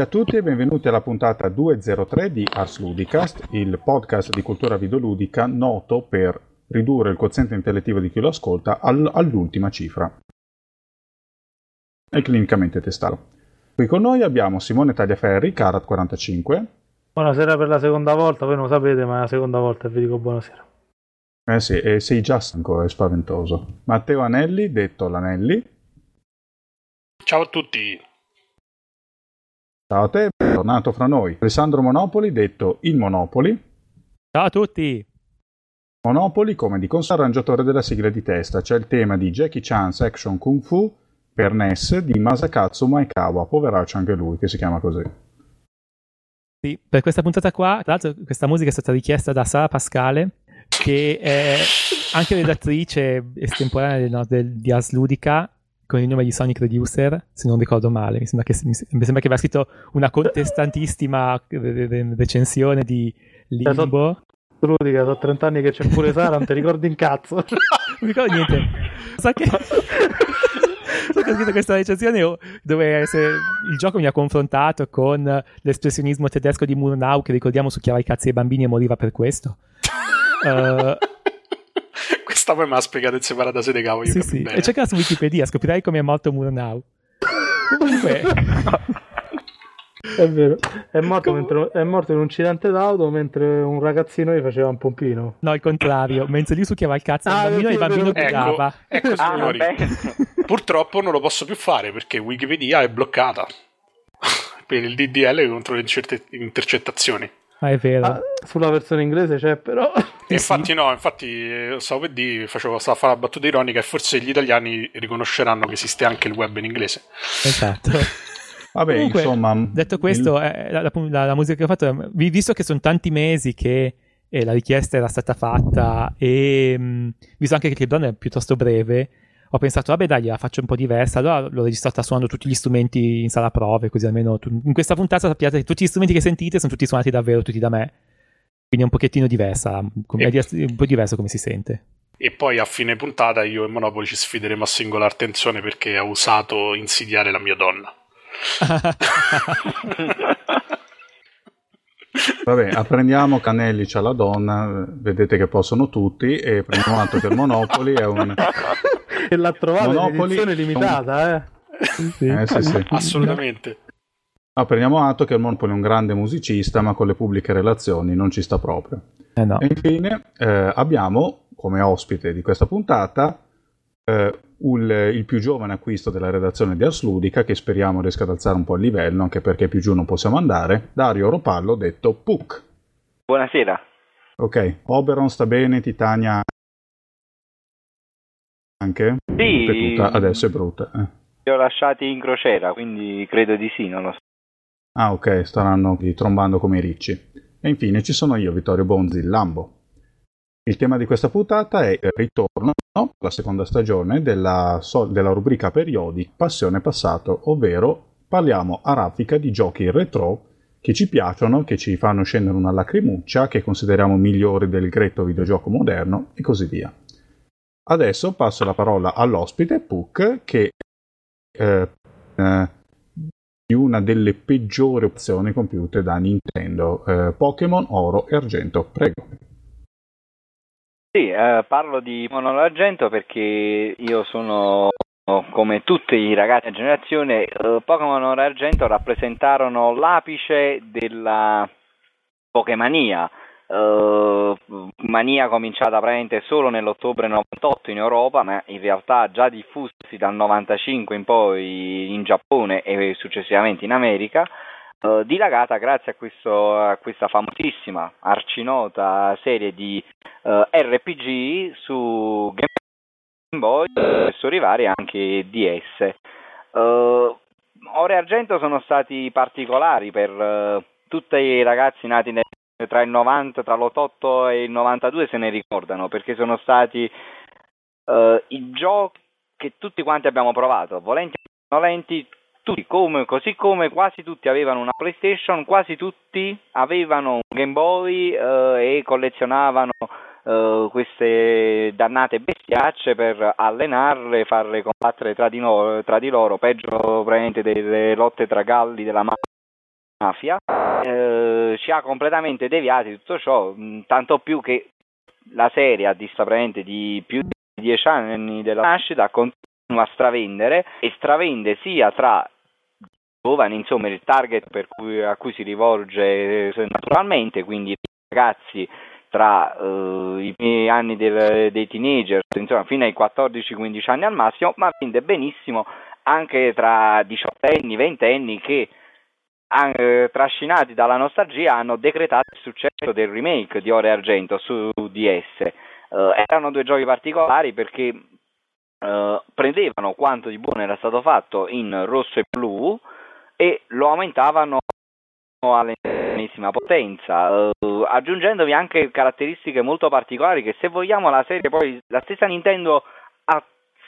Salve a tutti e benvenuti alla puntata 203 di Ars Ludicast, il podcast di cultura videoludica noto per ridurre il quoziente intellettivo di chi lo ascolta all- all'ultima cifra. È clinicamente testato. Qui con noi abbiamo Simone Tagliaferri, Karat45. Buonasera per la seconda volta, voi non lo sapete, ma è la seconda volta e vi dico buonasera. Eh sì, e sei già stanco, è spaventoso. Matteo Anelli, detto l'Anelli. Ciao a tutti. Ciao a te, tornato fra noi. Alessandro Monopoli, detto il Monopoli. Ciao a tutti. Monopoli, come di consueto arrangiatore della sigla di testa, c'è il tema di Jackie Chan's Action Kung Fu per NES di Masakatsu Maekawa, poveraccio anche lui, che si chiama così. Sì, per questa puntata qua, tra l'altro questa musica è stata richiesta da Sara Pascale, che è anche redattrice estemporanea no, del, di Ars Ludica con il nome di Sonic Reducer, se non ricordo male. Mi sembra che, mi sembra che aveva scritto una contestantissima recensione di Limbo. Ludica, sono 30 anni che c'è pure Sara, non ti ricordi in cazzo. non mi ricordo niente. Sa che... so che ho scritto questa recensione dove il gioco mi ha confrontato con l'espressionismo tedesco di Murnau che ricordiamo succhiava i cazzi ai bambini e moriva per questo. Uh, questa poi me l'ha spiegato in separata sede cavo. Sì, sì. E cerca su Wikipedia, scoprirai come è morto Murnau. Comunque. È vero, è morto, mentre, è morto, in un incidente d'auto mentre un ragazzino gli faceva un pompino. No, il contrario, mentre lui succhiava il cazzo ah, bambino e il bambino gridava. Ecco, ecco signori, ah, purtroppo non lo posso più fare perché Wikipedia è bloccata per il DDL contro le intercettazioni. Ah, è vero. Ah, sulla versione inglese c'è però. infatti sì. no, infatti stavo per dire, facevo, stavo a fare la battuta ironica e forse gli italiani riconosceranno che esiste anche il web in inglese. Esatto. Vabbè, Comunque, insomma... Detto questo, il... eh, la, la, la, musica che ho fatto, visto che sono tanti mesi che eh, la richiesta era stata fatta e mh, visto anche che il brano è piuttosto breve, ho pensato, vabbè dai, la faccio un po' diversa, allora l'ho registrata suonando tutti gli strumenti in sala prove, così almeno tu, in questa puntata sappiate che tutti gli strumenti che sentite sono tutti suonati davvero, tutti da me, quindi è un pochettino diversa, come, e... è un po' diverso come si sente. E poi a fine puntata io e Monopoli ci sfideremo a singolar tensione perché ha usato insidiare la mia donna. Vabbè, apprendiamo Canelli c'ha la donna, vedete che possono tutti e prendiamo atto che il Monopoli è un... e l'ha trovato Monopoli in edizione limitata, eh? Sì. Eh, sì, sì. Assolutamente. Ah, prendiamo atto che il Monopoli è un grande musicista, ma con le pubbliche relazioni non ci sta proprio. Eh no. E infine eh, abbiamo come ospite di questa puntata eh, il, il, più giovane acquisto della redazione di Ars Ludica, che speriamo riesca ad alzare un po' il livello, anche perché più giù non possiamo andare, Dario Ropallo, detto Puc. Buonasera. Ok, Oberon sta bene, Titania anche? Sì. Ripetuta. Adesso è brutta. Eh. Li ho lasciati in crociera, quindi credo di sì, non lo so. Ah, ok, staranno trombando come i ricci. E infine ci sono io, Vittorio Bonzi, il Lambo. Il tema di questa puntata è il ritorno alla seconda stagione della, so- della rubrica periodi Passione Passato, ovvero parliamo a raffica di giochi retro che ci piacciono, che ci fanno scendere una lacrimuccia, che consideriamo migliori del gretto videogioco moderno e così via. Adesso passo la parola all'ospite Puck che eh, eh, di una delle peggiori opzioni compiute da Nintendo, eh, Pokémon Oro e Argento. Prego. Sì, eh, parlo di Pokémon Oro e Argento perché io sono come tutti i ragazzi della generazione, eh, Pokémon Oro e Argento rappresentarono l'apice della Pokémania Uh, mania cominciata praticamente solo nell'ottobre 98 in Europa, ma in realtà già diffusi dal 95 in poi in Giappone e successivamente in America, uh, dilagata grazie a, questo, a, questa famosissima, arcinota serie di uh, RPG su Game Boy e su vari anche DS. Ore Argento sono stati particolari per tutti i ragazzi nati nel 90, tra l'88 e il 92 se ne ricordano perché sono stati uh, i giochi che tutti quanti abbiamo provato, volenti o nolenti, tutti, come, così come quasi tutti avevano una PlayStation, quasi tutti avevano un Game Boy uh, e collezionavano uh, queste dannate bestiacce per allenarle, farle combattere tra di, no, tra di loro, peggio probabilmente delle lotte tra galli della mafia, eh, ci ha completamente deviati tutto ciò, tanto più che la serie a distanza di più di dieci anni della nascita continua a stravendere e stravende sia tra giovani, insomma il target cui, a cui si rivolge eh, naturalmente, quindi ragazzi tra uh, i primi anni del, dei teenager, insomma fino ai 14-15 anni al massimo, ma vende benissimo anche tra 18 anni, 20 anni che eh, trascinati dalla nostalgia hanno decretato il successo del remake di Ore Argento su DS. Uh, erano due giochi particolari perché uh, prendevano quanto di buono era stato fatto in rosso e blu e lo aumentavano all'ennesima potenza, uh, aggiungendovi anche caratteristiche molto particolari che se vogliamo la serie poi la stessa Nintendo ha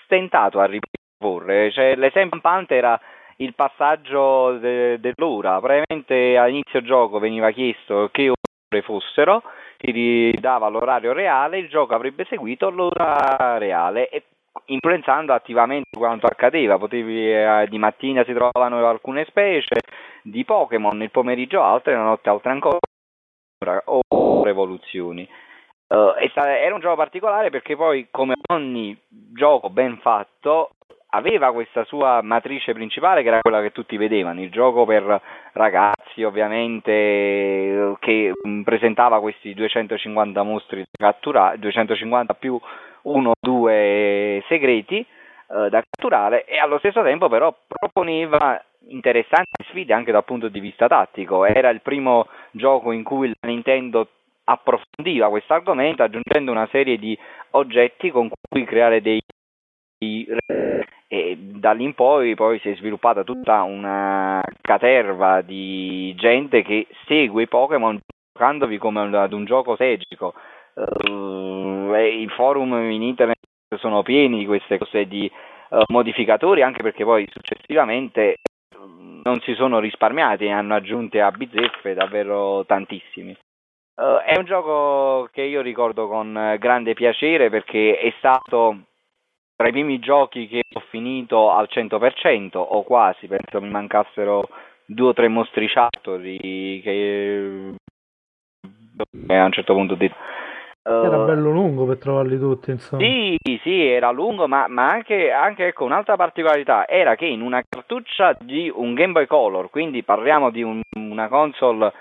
stentato a riporre, cioè, l'esempio lampante era il passaggio de- dell'ora. Praticamente all'inizio gioco veniva chiesto che ore fossero, si ridava l'orario reale, il gioco avrebbe seguito l'ora reale e influenzando attivamente quanto accadeva. Potevi, eh, di mattina si trovavano alcune specie di Pokémon, il pomeriggio altre, la notte altre ancora, o evoluzioni. Uh, era un gioco particolare perché poi, come ogni gioco ben fatto, aveva questa sua matrice principale che era quella che tutti vedevano, il gioco per ragazzi ovviamente che mm, presentava questi 250 mostri catturati, 250 più uno o due segreti eh, da catturare e allo stesso tempo però proponeva interessanti sfide anche dal punto di vista tattico, era il primo gioco in cui la Nintendo approfondiva questo argomento aggiungendo una serie di oggetti con cui creare dei e da lì in poi, poi si è sviluppata tutta una caterva di gente che segue i Pokémon giocandovi come ad un gioco strategico. Uh, I forum in internet sono pieni di queste cose di uh, modificatori, anche perché poi successivamente non si sono risparmiati, ne hanno aggiunte a bizzeffe davvero tantissimi. Uh, è un gioco che io ricordo con grande piacere perché è stato tra i primi giochi che ho finito al 100% o quasi, penso mi mancassero due o tre mostriciattoli che a un certo punto detto Uh, era bello lungo per trovarli tutti, insomma. Sì, sì, era lungo, ma, ma anche, anche ecco, un'altra particolarità era che in una cartuccia di un Game Boy Color, quindi parliamo di un, una console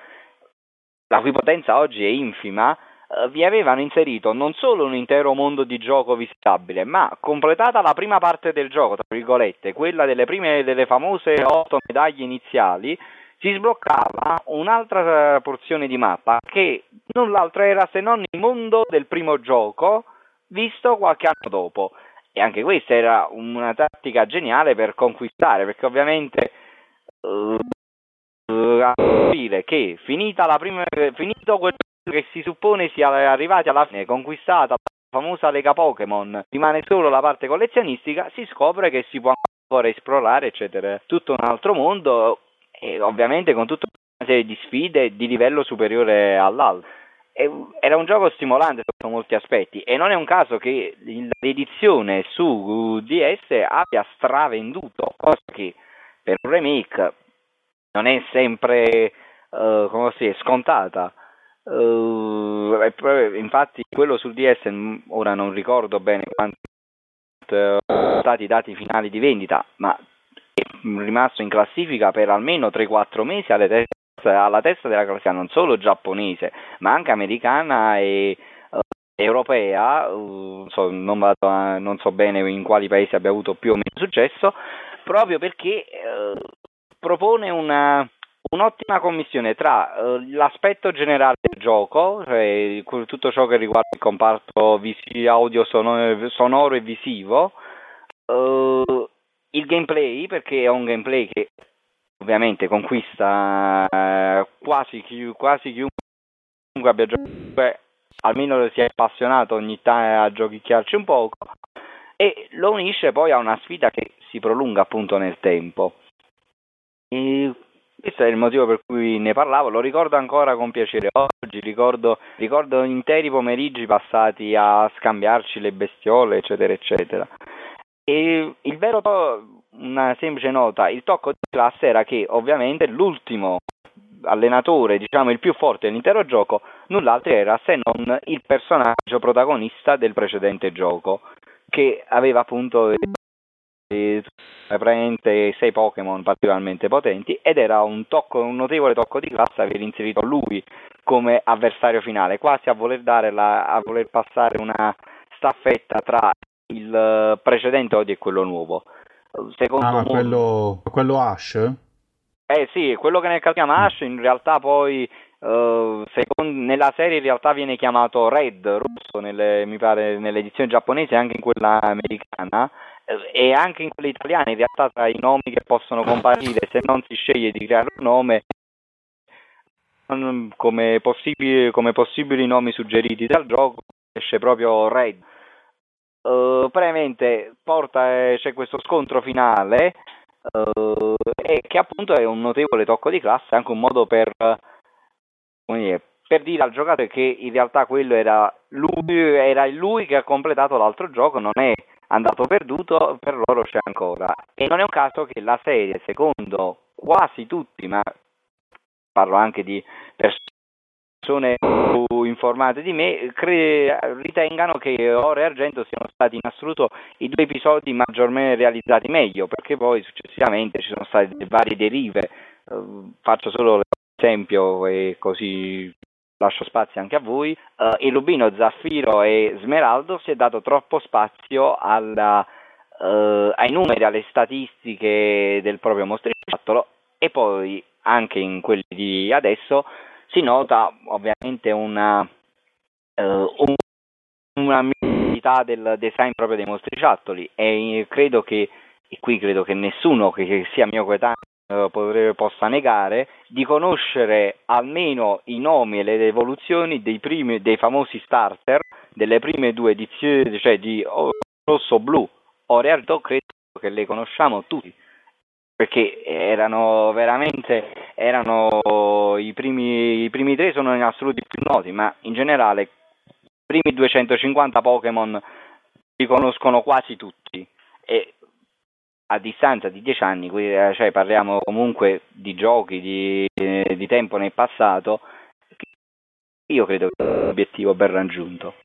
la cui potenza oggi è infima, eh, vi avevano inserito non solo un intero mondo di gioco visitabile, ma completata la prima parte del gioco, tra virgolette, quella delle prime delle famose otto medaglie iniziali, si sbloccava un'altra eh, porzione di mappa che null'altro era se non il mondo del primo gioco visto qualche anno dopo. E anche questa era una tattica geniale per conquistare, perché ovviamente uh, che finita la prima, finito quel che si suppone sia arrivati alla fine, conquistata la famosa Lega Pokémon, rimane solo la parte collezionistica, si scopre che si può ancora esplorare, eccetera. Tutto un altro mondo e ovviamente con tutta una serie di sfide di livello superiore all'altro. Era un gioco stimolante sotto molti aspetti e non è un caso che l'edizione su DS abbia stravenduto, cosa che per un remake non è sempre uh, come si è, scontata. Uh, infatti quello sul DS ora non ricordo bene quanti sono stati i dati finali di vendita, ma è rimasto in classifica per almeno 3-4 mesi alla testa della classifica non solo giapponese, ma anche americana e uh, europea, uh, so, non, vado a, non, so bene in quali paesi abbia avuto più o meno successo, proprio perché propone una un'ottima commissione tra uh, l'aspetto generale del gioco, cioè tutto ciò che riguarda il comparto visi- audio sonoro, sonoro, e visivo, uh, il gameplay, perché è un gameplay che ovviamente conquista uh, quasi, chi- quasi chiunque abbia giocato, almeno si è appassionato ogni tanto a giochicchiarci un poco, e lo unisce poi a una sfida che si prolunga appunto nel tempo. E questo è il motivo per cui ne parlavo, lo ricordo ancora con piacere oggi, ricordo, ricordo interi pomeriggi passati a scambiarci le bestiole, eccetera, eccetera. E il vero, to- una semplice nota, il tocco di classe era che ovviamente l'ultimo allenatore, diciamo il più forte dell'intero gioco, null'altro era se non il personaggio protagonista del precedente gioco, che aveva appunto praticamente sei Pokémon particolarmente potenti ed era un, tocco, un notevole tocco di classe aver inserito lui come avversario finale, quasi a voler, la, a voler passare una staffetta tra il precedente Odi e quello nuovo. Secondo ah, quello, quello Ash? Eh sì, quello che nel caso chiama Ash in realtà poi uh, secondo, nella serie in realtà viene chiamato Red, rosso, nelle, mi pare nell'edizione giapponese e anche in quella americana eh, e anche in quella italiana in realtà tra i nomi che possono comparire se non si sceglie di creare un nome come possibili, come possibili nomi suggeriti dal gioco esce proprio Red uh, brevemente porta, c'è questo scontro finale uh, e che appunto è un notevole tocco di classe, anche un modo per, dire, per dire al giocatore che in realtà quello era lui, era lui che ha completato l'altro gioco, non è andato perduto, per loro c'è ancora. E non è un caso che la serie, secondo quasi tutti, ma parlo anche di persone più informate di me cre- ritengano che Oro e Argento siano stati in assoluto i due episodi maggiormente realizzati meglio, perché poi successivamente ci sono state varie derive. Uh, faccio solo l'esempio e così lascio spazio anche a voi. Uh, il Rubino, Zaffiro e Smeraldo si è dato troppo spazio alla, uh, ai numeri, alle statistiche del proprio mostriciattolo e poi anche in quelli di adesso si nota ovviamente una, uh, una migliorità del design proprio dei mostriciattoli e credo che, e qui credo che nessuno che sia mio coetaneo potrebbe, possa negare, di conoscere almeno i nomi e le evoluzioni dei, primi, dei famosi starter delle prime due edizioni, cioè di rosso-blu o Reardo, credo che le conosciamo tutti perché erano veramente erano i primi, i primi tre sono in assoluto i più noti, ma in generale i primi 250 Pokémon li conoscono quasi tutti. E a distanza di dieci anni, cioè parliamo comunque di giochi di, di tempo nel passato, io credo che sia l'obiettivo ben raggiunto.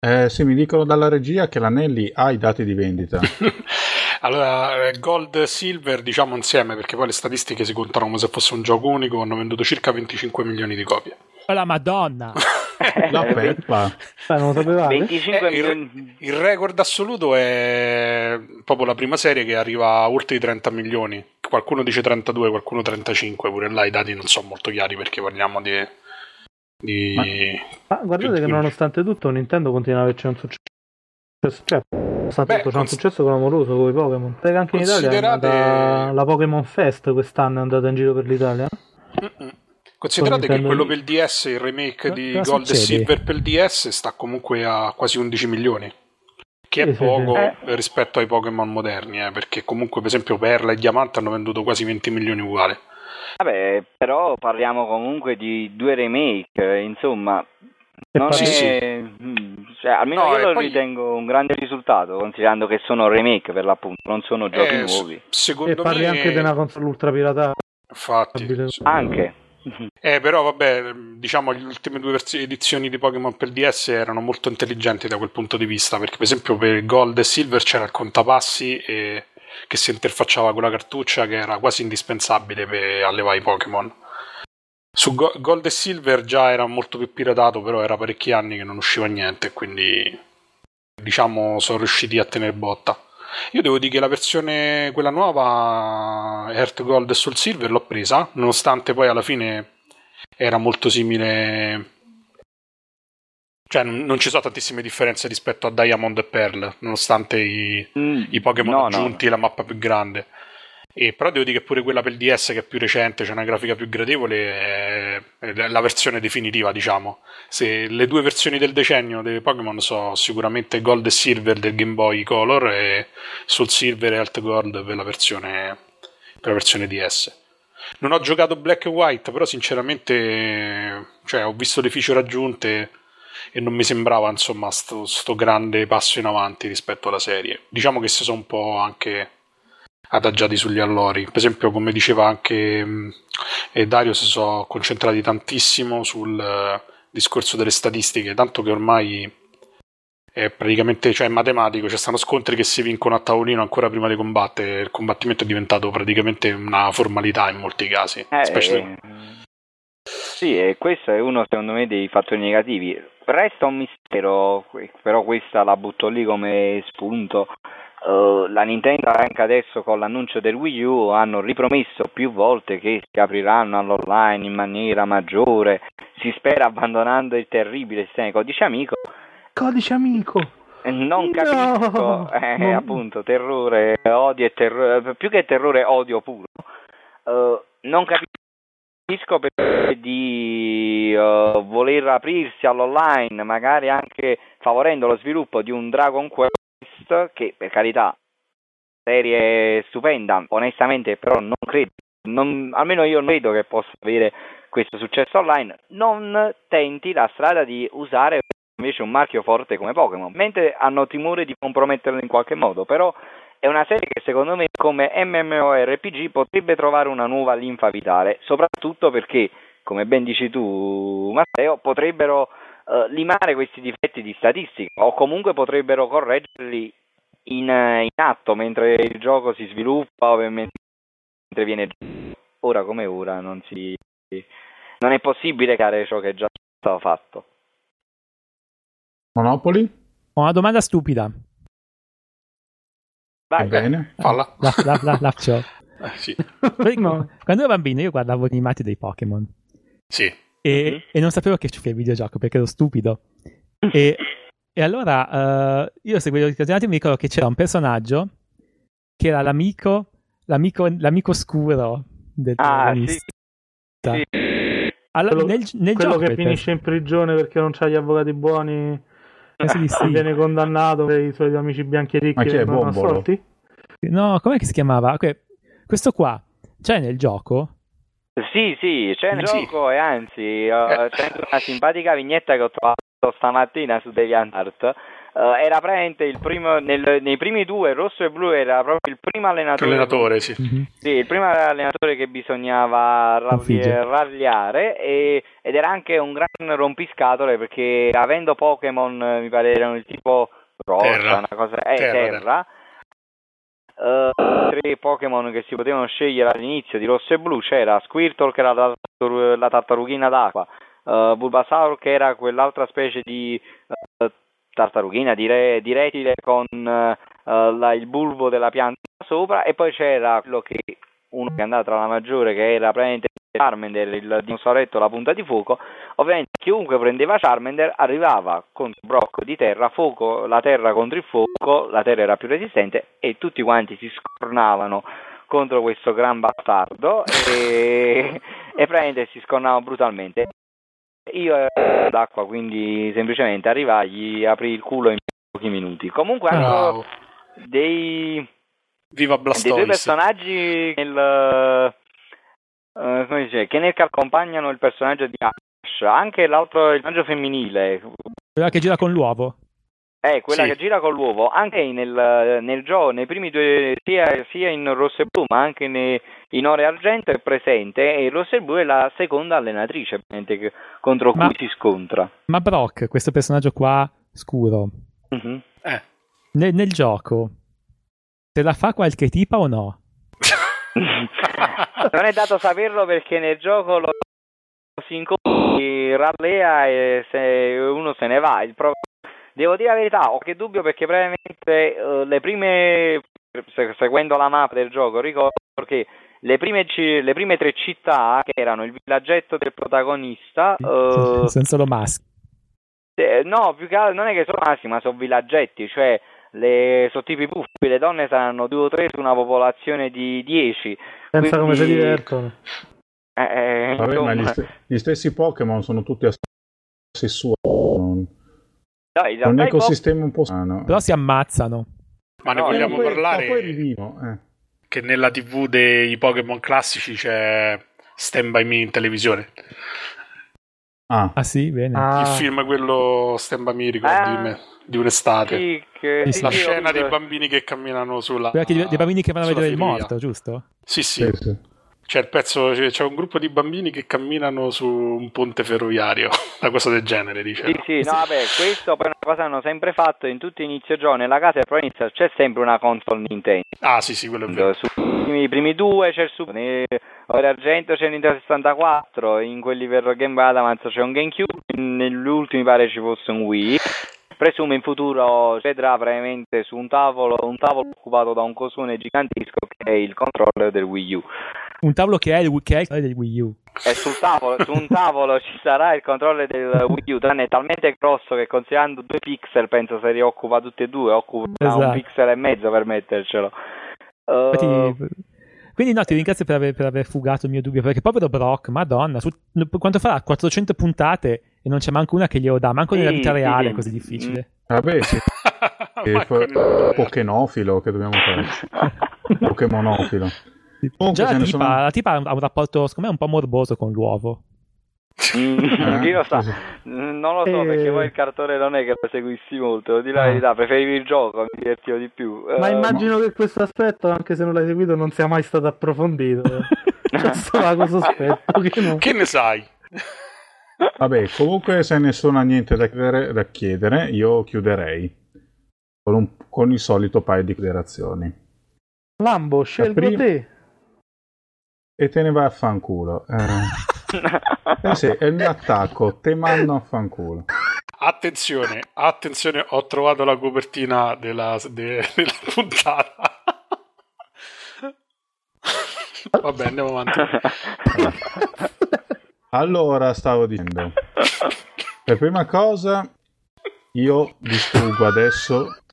Eh, sì, mi dicono dalla regia che l'Anelli ha i dati di vendita. Allora, eh, Gold e Silver diciamo insieme perché poi le statistiche si contano come se fosse un gioco unico, hanno venduto circa 25 milioni di copie. la madonna! la peppa! Beh, non lo sapevate? 25 eh, il, il, record assoluto è proprio la prima serie che arriva a oltre i 30 milioni. Qualcuno dice 32, qualcuno 35, pure là i dati non sono molto chiari perché parliamo di... di... Ma, ma guardate che nonostante tutto Nintendo continua ad averci un successo. Cioè, Beh, un successo clamoroso con i Pokémon. Perché anche in Italia andata... la Pokémon Fest quest'anno è andata in giro per l'Italia. Mm-mm. Considerate che quello per il DS, il remake di Gold e Silver per il DS, sta comunque a quasi 11 milioni. Che è sì, poco sì, sì. rispetto ai Pokémon moderni, eh, perché comunque, per esempio, Perla e Diamante hanno venduto quasi 20 milioni uguali. Vabbè, però parliamo comunque di due remake, insomma, non sì, è... Sì. Mm, cioè, almeno no, io lo poi... ritengo un grande risultato, considerando che sono remake per l'appunto, non sono giochi eh, nuovi. Secondo e parli me... anche di una console ultra pirata. Infatti. Anche. Eh, però vabbè, diciamo le ultime due edizioni di Pokémon per DS erano molto intelligenti da quel punto di vista, perché per esempio per Gold e Silver c'era il contapassi e... che si interfacciava con la cartuccia che era quasi indispensabile per allevare i Pokémon su Go- Gold e Silver già era molto più piratato, però era parecchi anni che non usciva niente, quindi diciamo sono riusciti a tenere botta. Io devo dire che la versione, quella nuova, Earth Gold e Soul Silver, l'ho presa, nonostante poi alla fine era molto simile. Cioè, non ci sono tantissime differenze rispetto a Diamond e Pearl, nonostante i, mm, i Pokémon no, aggiunti e no. la mappa più grande. E però devo dire che pure quella per il DS, che è più recente, c'è una grafica più gradevole, è la versione definitiva, diciamo. Se le due versioni del decennio dei Pokémon sono sicuramente Gold e Silver del Game Boy Color e Soul Silver e Alt Gold per la versione, per la versione DS. Non ho giocato Black e White, però sinceramente cioè, ho visto le feature raggiunte e non mi sembrava insomma sto, sto grande passo in avanti rispetto alla serie. Diciamo che si sono un po' anche adagiati sugli allori. Per esempio, come diceva anche mm, Dario, si sono concentrati tantissimo sul uh, discorso delle statistiche, tanto che ormai è praticamente cioè, è matematico, ci stanno scontri che si vincono a tavolino ancora prima di combattere, il combattimento è diventato praticamente una formalità in molti casi. Eh, eh, sì, e questo è uno secondo me dei fattori negativi. Resta un mistero, però questa la butto lì come spunto. Uh, la Nintendo anche adesso con l'annuncio del Wii U hanno ripromesso più volte che si apriranno all'online in maniera maggiore, si spera abbandonando il terribile sistema di codice amico. Codice amico! Eh, non capisco, no, eh, non... appunto, terrore, odio e terrore, più che terrore, odio puro. Uh, non capisco perché di uh, voler aprirsi all'online, magari anche favorendo lo sviluppo di un Dragon Quest che per carità serie stupenda, onestamente però non credo, non, almeno io non credo che possa avere questo successo online, non tenti la strada di usare invece un marchio forte come Pokémon, mentre hanno timore di comprometterlo in qualche modo, però è una serie che secondo me come MMORPG potrebbe trovare una nuova linfa vitale, soprattutto perché, come ben dici tu Matteo, potrebbero uh, limare questi difetti di statistica o comunque potrebbero correggerli in, in atto mentre il gioco si sviluppa o mentre viene ora come ora non si non è possibile creare ciò che è già stato fatto Monopoli? Ho una domanda stupida. Vai, bene, falla. La, la, la, la, eh, sì. Quando ero bambino io guardavo animati dei Pokémon. Sì. E, mm-hmm. e non sapevo che c'era il videogioco perché ero stupido. E, e allora uh, io seguivo i campionati e mi ricordo che c'era un personaggio che era l'amico, l'amico, l'amico scuro del ah, protagonista. Sì. sì. Allora, quello, nel, nel quello che finisce in prigione perché non c'ha gli avvocati buoni Penso di sì. viene condannato per i suoi amici bianchi e ricchi Ma chi è Bombolo? No, com'è che si chiamava? Okay. Questo qua c'è nel gioco? Sì, sì, c'è nel sì. gioco e anzi uh, c'è anche una simpatica vignetta che ho trovato stamattina su DeviantArt Uh, era praticamente il primo, nel, nei primi due, rosso e blu, era proprio il primo allenatore. allenatore sì. Mm-hmm. sì. il primo allenatore che bisognava ragliare e, ed era anche un gran rompiscatole perché avendo Pokémon, mi pare erano il tipo rosa, terra. una cosa, eh, terra. terra Uh, tre Pokémon che si potevano scegliere all'inizio di rosso e blu c'era Squirtle che era la, la tartarughina d'acqua, uh, Bulbasaur che era quell'altra specie di uh, tartarughina, dire, di retile con la, il bulbo della pianta sopra e poi c'era quello che uno che è andato tra la maggiore che era praticamente Charmander, il dinosauretto la punta di fuoco, ovviamente chiunque prendeva Charmander arrivava con un brocco di terra, fuoco, la terra contro il fuoco, la terra era più resistente e tutti quanti si scornavano contro questo gran bastardo e, e praticamente si scornavano brutalmente. Io ero d'acqua, quindi semplicemente arrivai, aprì il culo in pochi minuti. Comunque hanno dei, Viva dei due personaggi nel, uh, come dice, che ne accompagnano il personaggio di Ash, anche l'altro il personaggio femminile. Quella che gira con l'uovo. Eh, quella sì. che gira con l'uovo, anche nel, nel gioco, nei primi due, sia, sia, in rosso e blu, ma anche nei, in oro e argento è presente, e il rosso e blu è la seconda allenatrice che, contro ma, cui si scontra. Ma Brock, questo personaggio qua scuro, mm-hmm. eh. nel, nel gioco, se la fa qualche tipa o no? non è dato saperlo perché nel gioco lo si incontri, rallea e se uno se ne va. Il problema Devo dire la verità, ho che dubbio perché praticamente uh, le prime, seguendo la mappa del gioco, ricordo che le prime, le prime, tre città, che erano il villaggetto del protagonista, uh, sono solo maschi. Eh, no, più che altro non è che sono maschi, ma sono villaggetti, cioè le, sono tipi puffi, le donne saranno due o tre su una popolazione di dieci. Pensa quindi... come si divertono. Eh, eh, Vabbè, ma gli, st- gli, stessi Pokémon sono tutti sessuali. No, in un ecosistema un po' strano. Però si ammazzano. Ma ne no, vogliamo poi, parlare? poi rivivo, eh. Che nella TV dei Pokémon classici c'è Stand By Me in televisione. Ah, ah sì, bene. Ah. Il film, quello Stemba Miracle ah. di, di un'estate. Sì, che, sì, la sì, scena dei bambini che camminano sulla. Dei bambini che vanno a vedere il morto, giusto? Sì, sì. sì c'è il pezzo, c'è un gruppo di bambini che camminano su un ponte ferroviario, una cosa del genere, dice. Sì, sì, no, vabbè, questo poi è una cosa che hanno sempre fatto in tutti inizio giorno, nella casa del Pro c'è sempre una console Nintendo. Ah, sì, sì, quello è vero. Sui primi due c'è il Super Ora Argento c'è il Nintendo 64, in quelli per Game Boy Advance c'è un GameCube, negli ultimi pare ci fosse un Wii presumo in futuro vedrà veramente su un tavolo, un tavolo occupato da un cosone gigantesco che è il controller del Wii U. Un tavolo che è il, che è del Wii U. E sul tavolo, su un tavolo ci sarà il controller del Wii U, tranne è talmente grosso che considerando due pixel penso se li occupa tutti e due, occupa esatto. un pixel e mezzo per mettercelo. Uh... Infatti, quindi no, ti ringrazio per aver, per aver, fugato il mio dubbio, perché povero Brock, madonna, su, quanto farà? 400 puntate e non c'è manco una che glielo dà, manco sì, nella vita reale sì, è così difficile. Vabbè, sì. Pochenofilo che dobbiamo fare. Pokemonofilo. Comunque, Già la tipa, sono... la tipa, ha un rapporto, secondo me, un po' morboso con l'uovo. Mm, chi lo sa? Non lo so e... perché poi il cartone non è che lo seguissi molto, di la ah. verità, preferivi il gioco, mi divertivo di più. Ma uh, immagino che questo aspetto, anche se non l'hai seguito, non sia mai stato approfondito. C'è solo sospetto. Che, non... che ne sai? Vabbè, comunque se nessuno ha niente da chiedere, da chiedere io chiuderei con, un, con, il solito paio di considerazioni. Lambo, scelgo prima... te. E te ne vai a fanculo. Eh. eh sì, è il mio attacco, te mando a fanculo. Attenzione, attenzione, ho trovato la copertina della, de, della puntata. Vabbè, andiamo avanti. Allora, stavo dicendo. Per prima cosa, io distruggo adesso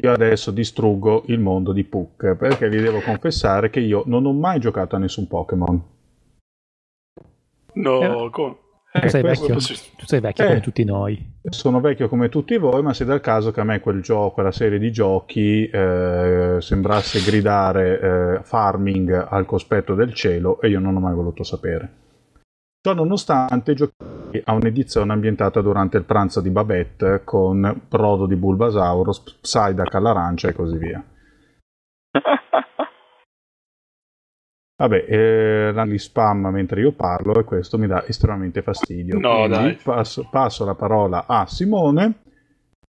io adesso distruggo il mondo di Puck perché vi devo confessare che io non ho mai giocato a nessun Pokémon. No, eh, come? Eh, tu sei vecchio, tu sei vecchio eh, come tutti noi. Sono vecchio come tutti voi, ma se dal caso che a me quel gioco, quella serie di giochi eh, sembrasse gridare eh, farming al cospetto del cielo e io non ho mai voluto sapere. Ciò nonostante giochi a un'edizione ambientata durante il pranzo di Babette con brodo di Bulbasauro, Psyduck all'arancia e così via. Vabbè, eh, di spam mentre io parlo e questo mi dà estremamente fastidio. No, Quindi dai. Passo, passo, la parola a Simone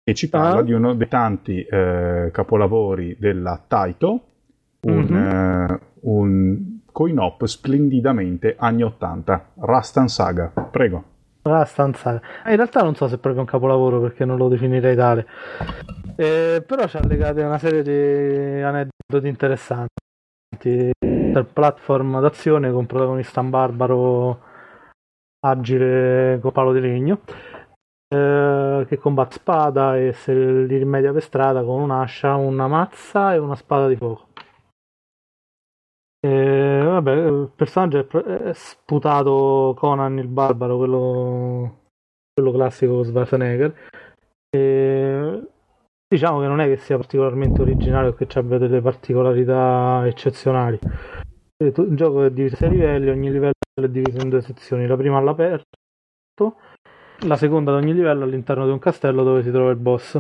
che ci parla ah. di uno dei tanti eh, capolavori della Taito, un, mm-hmm. eh, un coin-op splendidamente anni 80, Rastan Saga. Prego. Rastan Saga. Eh, in realtà non so se è proprio un capolavoro perché non lo definirei tale. Eh, però ci ha legate una serie di aneddoti interessanti. Del platform d'azione con protagonista barbaro agile con palo di legno eh, che combatte spada e se li rimedia per strada con un'ascia, una mazza e una spada di fuoco. E, vabbè, il personaggio è, sputato Conan il barbaro, quello, quello classico Schwarzenegger. E, diciamo che non è che sia particolarmente originale o che abbia delle particolarità eccezionali. Il gioco è diviso a sei livelli, ogni livello è diviso in due sezioni, la prima all'aperto, la seconda ad ogni livello all'interno di un castello dove si trova il boss.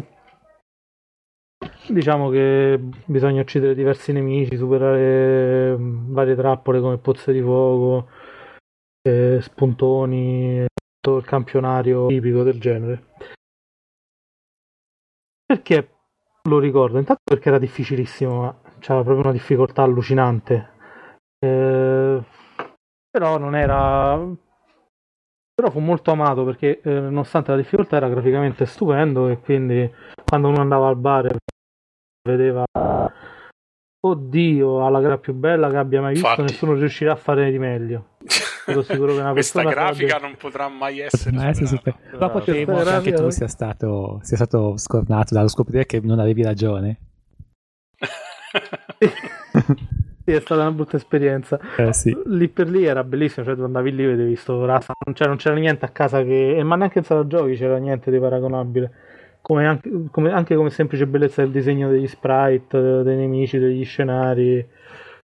Diciamo che bisogna uccidere diversi nemici, superare mm, varie trappole come pozze di fuoco, eh, spuntoni, tutto il campionario tipico del genere. Perché lo ricordo? Intanto perché era difficilissimo, ma c'era proprio una difficoltà allucinante. Eh, però non era però fu molto amato perché eh, nonostante la difficoltà era graficamente stupendo e quindi quando uno andava al bar vedeva oddio alla gara più bella che abbia mai visto Infatti. nessuno riuscirà a fare di meglio sono sicuro che una questa grafica sarebbe... non potrà mai essere ma super... però temo che anche tu sia stato, sia stato scornato dallo scoprire che non avevi ragione sì, è stata una brutta esperienza. Eh, sì. Lì per lì era bellissimo, cioè tu andavi lì e vedevi sto razza, cioè, non c'era niente a casa che... ma neanche in sala giochi c'era niente di paragonabile come anche, come, anche come semplice bellezza del disegno degli sprite, dei nemici, degli scenari.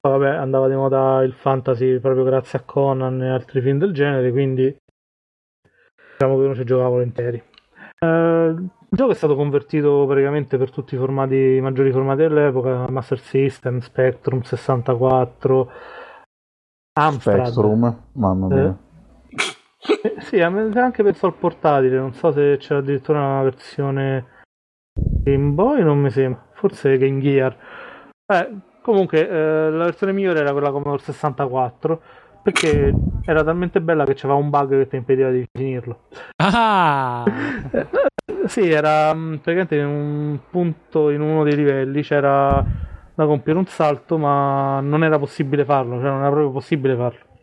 vabbè, andava di moda il fantasy proprio grazie a Conan e altri film del genere, quindi diciamo che uno ci giocava volentieri. Eh, il gioco è stato convertito praticamente per tutti i formati, i maggiori formati dell'epoca, Master System, Spectrum 64, Amstrad. Spectrum, mamma mia. Eh, sì, anche penso al portatile, non so se c'era addirittura una versione Game Boy, non mi sembra, forse Game Gear. Eh, comunque, eh, la versione migliore era quella Commodore 64 perché era talmente bella che c'era un bug che ti impediva di finirlo. Ah! sì, era mm, praticamente in un punto, in uno dei livelli c'era da compiere un salto, ma non era possibile farlo, cioè non era proprio possibile farlo.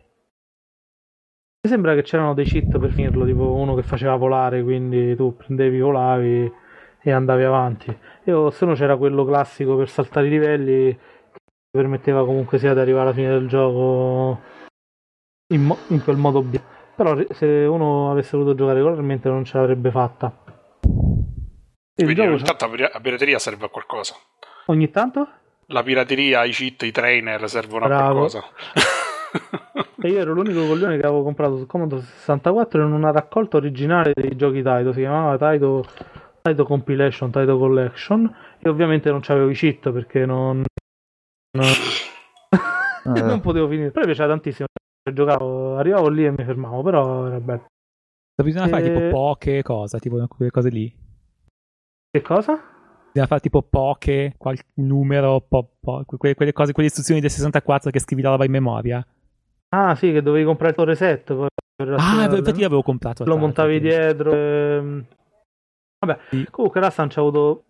Mi sembra che c'erano dei cheat per finirlo, tipo uno che faceva volare, quindi tu prendevi, volavi e andavi avanti. E se no c'era quello classico per saltare i livelli che permetteva comunque sia di arrivare alla fine del gioco in, mo- in quel modo B. Però se uno avesse voluto giocare regolarmente non ce l'avrebbe fatta. Il Quindi ogni tanto la pirateria serve a qualcosa. Ogni tanto? La pirateria, i cheat, i trainer servono Bravo. a qualcosa. e io ero l'unico coglione che avevo comprato su Commodore 64 in una raccolta originale dei giochi Taito, si chiamava Taito, Taito Compilation, Taito Collection e ovviamente non c'avevo i cheat perché non, non, eh. non potevo finire. Però mi piaceva tantissimo, giocavo, arrivavo lì e mi fermavo, però era bello. Bisogna e... fare tipo poche cose, tipo quelle cose lì. Che cosa? Bisogna fare tipo poche, qualche numero, po, po, quelle, quelle, cose, quelle istruzioni del 64 che scrivi la roba in memoria. Ah, sì, che dovevi comprare il tuo reset. Poi ah, infatti l'avevo comprato. Lo montavi quindi. dietro. E... Vabbè, sì. comunque la stanza ha avuto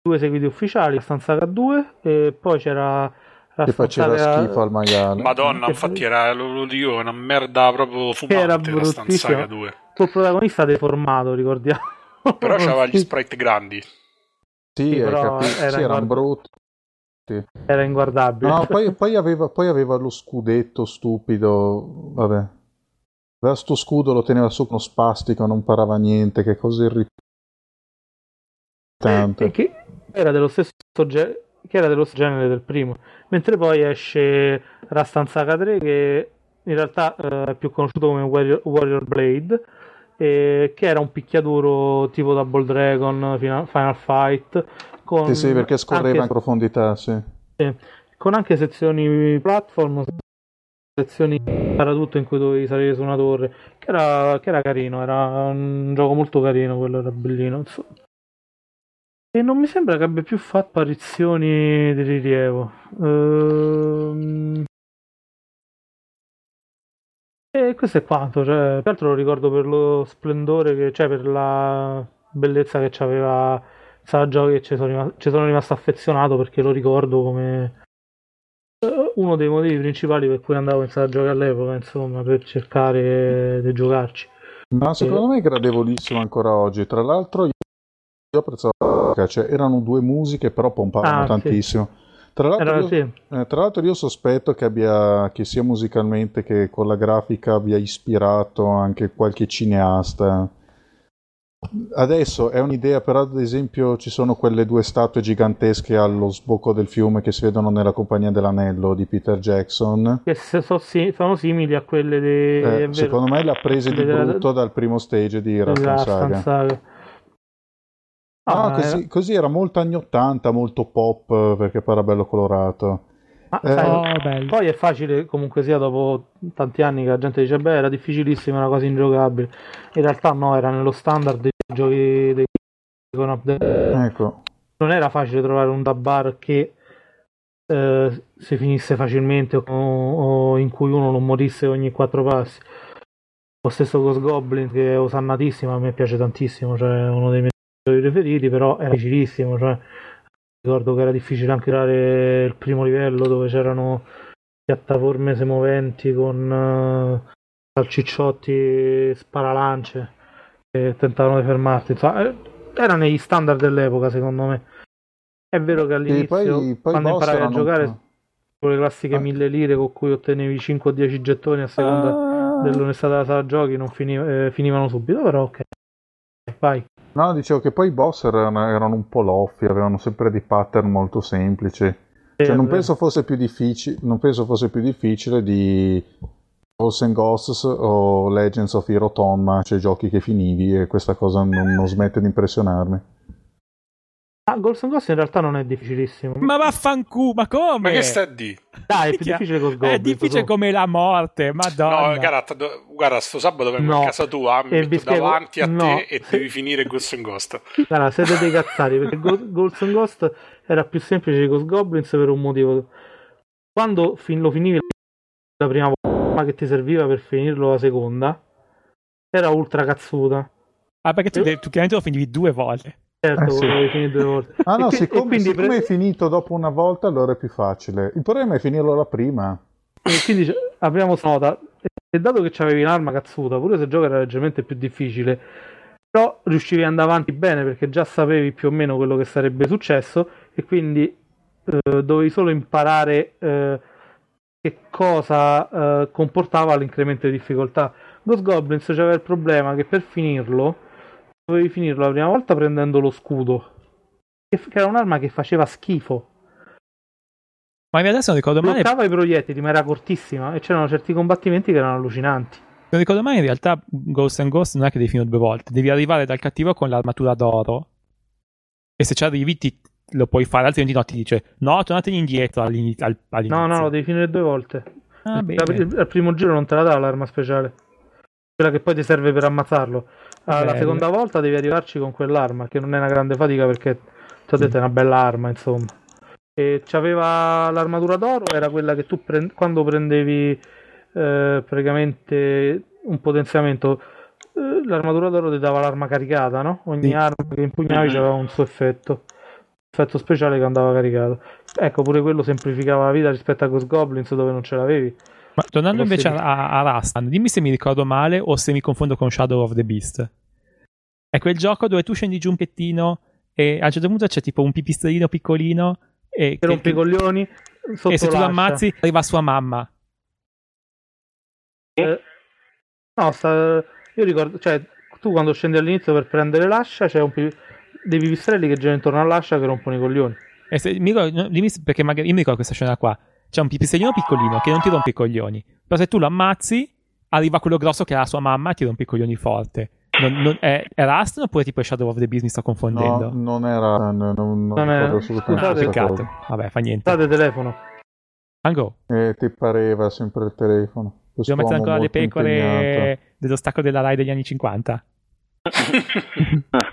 due seguiti ufficiali, la stanza H2 e poi c'era che faceva schifo al maiale. Madonna, che infatti era, lo, dico, una merda proprio fumante era la stanza H2. Il protagonista deformato, ricordiamo. Però c'aveva gli sprite grandi. Sì, sì però era sì, erano brutti. Era inguardabile. No, poi, poi, aveva, poi, aveva, lo scudetto stupido. Vabbè. Aveva sto scudo, lo teneva su con spastico, non parava niente. Che cosa irritante. E che era dello stesso genere che era dello genere del primo. Mentre poi esce Rastan Saga 3 che in realtà eh, è più conosciuto come Warrior, Warrior Blade eh, che era un picchiaduro tipo Double Dragon, Final, Fight con sì, sì, perché scorreva anche, in profondità, sì. sì. Con anche sezioni platform, sezioni paratutto in cui dovevi salire su una torre, che era, che era carino, era un gioco molto carino, quello era bellino, insomma. E non mi sembra che abbia più fatto apparizioni di rilievo. Ehm... E questo è quanto, cioè, tra l'altro lo ricordo per lo splendore che cioè per la bellezza che c'aveva Sala Giochi e ci sono, rimasto, ci sono rimasto affezionato perché lo ricordo come eh, uno dei motivi principali per cui andavo in sala giochi all'epoca, insomma, per cercare di giocarci. Ma secondo e... me è gradevolissimo ancora oggi. Tra l'altro, io apprezzavo, cioè, erano due musiche, però pompavano ah, tantissimo. Sì. Tra l'altro, io, sì. eh, tra l'altro, io, sospetto che, abbia, che sia musicalmente che con la grafica abbia ispirato anche qualche cineasta. Adesso è un'idea, però ad esempio ci sono quelle due statue gigantesche allo sbocco del fiume che si vedono nella Compagnia dell'Anello di Peter Jackson. Che so, sì, sono simili a quelle di... Eh, secondo me le ha prese di brutto dal primo stage di Rastan Saga. Saga. Ah, ah così, era... così, era molto anni 80, molto pop perché poi era bello colorato. Ah, eh, sai, oh, poi è facile comunque sia dopo tanti anni che la gente dice beh era difficilissima, una cosa ingiocabile. In realtà no, era nello standard dei giochi dei. Ecco. Non era facile trovare un bar che eh, si finisse facilmente o, o, in cui uno non morisse ogni quattro passi. Lo stesso Ghost Goblin che è osannatissimo, a me piace tantissimo, cioè uno dei miei preferiti, però è difficilissimo. Cioè, ricordo che era difficile anche creare il primo livello dove c'erano piattaforme semoventi con uh, salcicciotti sparalance che tentavano di fermarti. Insomma, era negli standard dell'epoca, secondo me. È vero che all'inizio, poi, poi quando imparavi a giocare, con le classiche ah. mille lire con cui ottenevi 5 o 10 gettoni a seconda ah. dell'onestà della sala giochi, non finiv- eh, finivano subito, però ok. Vai. No, dicevo che poi i boss erano, erano un po' loffi, avevano sempre dei pattern molto semplici. Cioè, non, penso fosse più difficile, non penso fosse più difficile di Ghosts and Ghosts o Legends of Hero Tonma, cioè giochi che finivi e questa cosa non, non smette di impressionarmi. Ah, Ghosts and Ghosts in realtà non è difficilissimo. Ma vaffanculo, ma come? Ma che sta di? Dai, è più difficile con Goblin. È difficile come la morte, madonna. No, guarda, guarda sto sabato vengo no. a casa tua, mi metto spiego... davanti a no. te e devi finire Ghosts and Ghost. Guarda, siete dei cazzari, perché Ghosts and Ghost era più semplice di Ghost Goblins per un motivo. Quando fin- lo finivi la prima volta che ti serviva per finirlo la seconda, era ultra cazzuta. Ah, perché tu, tu chiaramente lo finivi due volte. Certo, eh sì. volevi finire due volte. Ah no, siccome, siccome pre... è finito dopo una volta allora è più facile. Il problema è finirlo la prima. E quindi apriamo nota. E dato che c'avevi un'arma cazzuta, pure se il gioco era leggermente più difficile, però riuscivi ad andare avanti bene perché già sapevi più o meno quello che sarebbe successo e quindi eh, dovevi solo imparare eh, che cosa eh, comportava l'incremento di difficoltà. Ghost Goblins c'aveva il problema che per finirlo dovevi finirlo la prima volta prendendo lo scudo, che era un'arma che faceva schifo. Ma adesso non ricordo mai. Bloccava i proiettili, ma era cortissima e c'erano certi combattimenti che erano allucinanti. Non ricordo mai in realtà Ghost and Ghost non è che devi finire due volte, devi arrivare dal cattivo con l'armatura d'oro. E se ci arrivi ti, lo puoi fare, altrimenti no, ti dice no, tornategli indietro all'inizio. all'inizio. No, no, lo devi finire due volte. Ah, al primo giro non te la dà l'arma speciale. Quella che poi ti serve per ammazzarlo. Ah, la seconda volta devi arrivarci con quell'arma, che non è una grande fatica perché ti ho detto è una bella arma, insomma. E c'aveva l'armatura d'oro, era quella che tu prend- quando prendevi eh, praticamente un potenziamento, eh, l'armatura d'oro ti dava l'arma caricata, no? Ogni sì. arma che impugnavi aveva un suo effetto. Effetto speciale che andava caricato. Ecco, pure quello semplificava la vita rispetto a Ghost Goblins dove non ce l'avevi. Ma tornando invece a, a Rastan, dimmi se mi ricordo male o se mi confondo con Shadow of the Beast. È quel gioco dove tu scendi giù un pettino e a un certo punto c'è tipo un pipistrellino piccolino e che rompe i coglioni e se tu lo ammazzi arriva sua mamma. Eh, no, sta, io ricordo, cioè tu quando scendi all'inizio per prendere l'ascia c'è un pi- dei pipistrelli che girano intorno all'ascia che rompono i coglioni. E se, mi ricordo, perché magari io mi ricordo questa scena qua c'è un pipistrellino piccolino che non ti rompe i coglioni. Però se tu lo ammazzi, arriva quello grosso che è la sua mamma e ti rompe i coglioni forte. Non, non, è, era Aston oppure tipo Shadow of the Business sto confondendo? No, non era. Non, non, non è assolutamente. Ah, peccato. Vabbè, fa niente. State telefono. Ango. Eh, ti pareva sempre il telefono. Dobbiamo mettere ancora le pecore impegnato. dello stacco della Rai degli anni 50.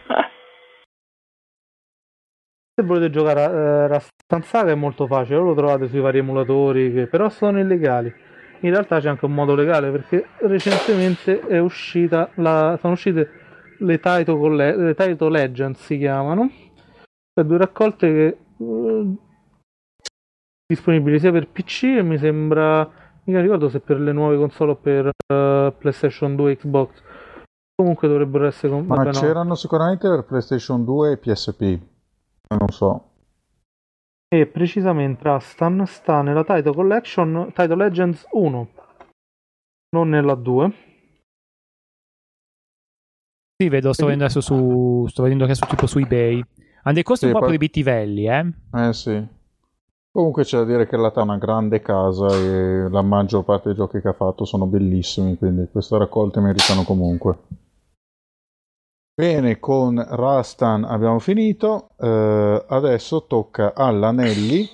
Se volete giocare a Rastan Saga è molto facile, lo trovate sui vari emulatori, che però sono illegali. In realtà c'è anche un modo legale perché recentemente è uscita la, sono uscite le title, colle- le title Legends si chiamano, per due raccolte che uh, disponibili sia per PC e mi sembra, mi ricordo se per le nuove console o per uh, PlayStation 2 e Xbox. Comunque dovrebbero essere... Com- Ma c'erano no. sicuramente per PlayStation 2 e PSP non so. E precisamente Rastan sta nella Title Collection Title Legends 1, non nella 2. Sì, vedo, sto vedendo adesso su. Sto vedendo adesso tipo su eBay. Hanno dei costi sì, un po' poi... proibitivelli, eh? Eh sì. Comunque c'è da dire che la è una grande casa e la maggior parte dei giochi che ha fatto sono bellissimi, quindi queste raccolte meritano comunque. Bene, con Rastan abbiamo finito. Uh, adesso tocca all'Anelli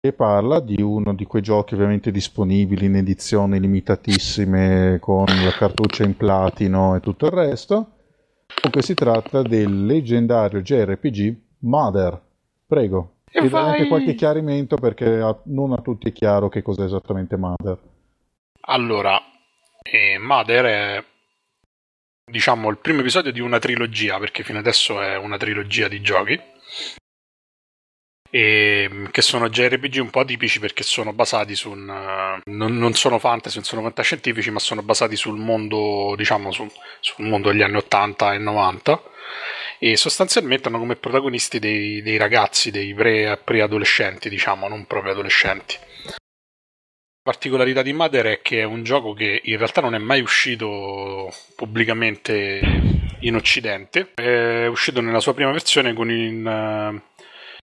che parla di uno di quei giochi ovviamente disponibili in edizioni limitatissime con la cartuccia in platino e tutto il resto. Comunque si tratta del leggendario JRPG Mother. Prego. E dai anche qualche chiarimento perché a, non a tutti è chiaro che cos'è esattamente Mother. Allora, eh, Mother è diciamo, il primo episodio di una trilogia, perché fino adesso è una trilogia di giochi. E, che sono JRPG un po' tipici perché sono basati su un, non, non, sono fantasy, non sono fantascientifici, ma sono basati sul mondo, diciamo, su, sul mondo degli anni 80 e 90 e sostanzialmente hanno come protagonisti dei, dei ragazzi, dei pre, preadolescenti, diciamo, non proprio adolescenti particolarità di Mother è che è un gioco che in realtà non è mai uscito pubblicamente in Occidente, è uscito nella sua prima versione con uh,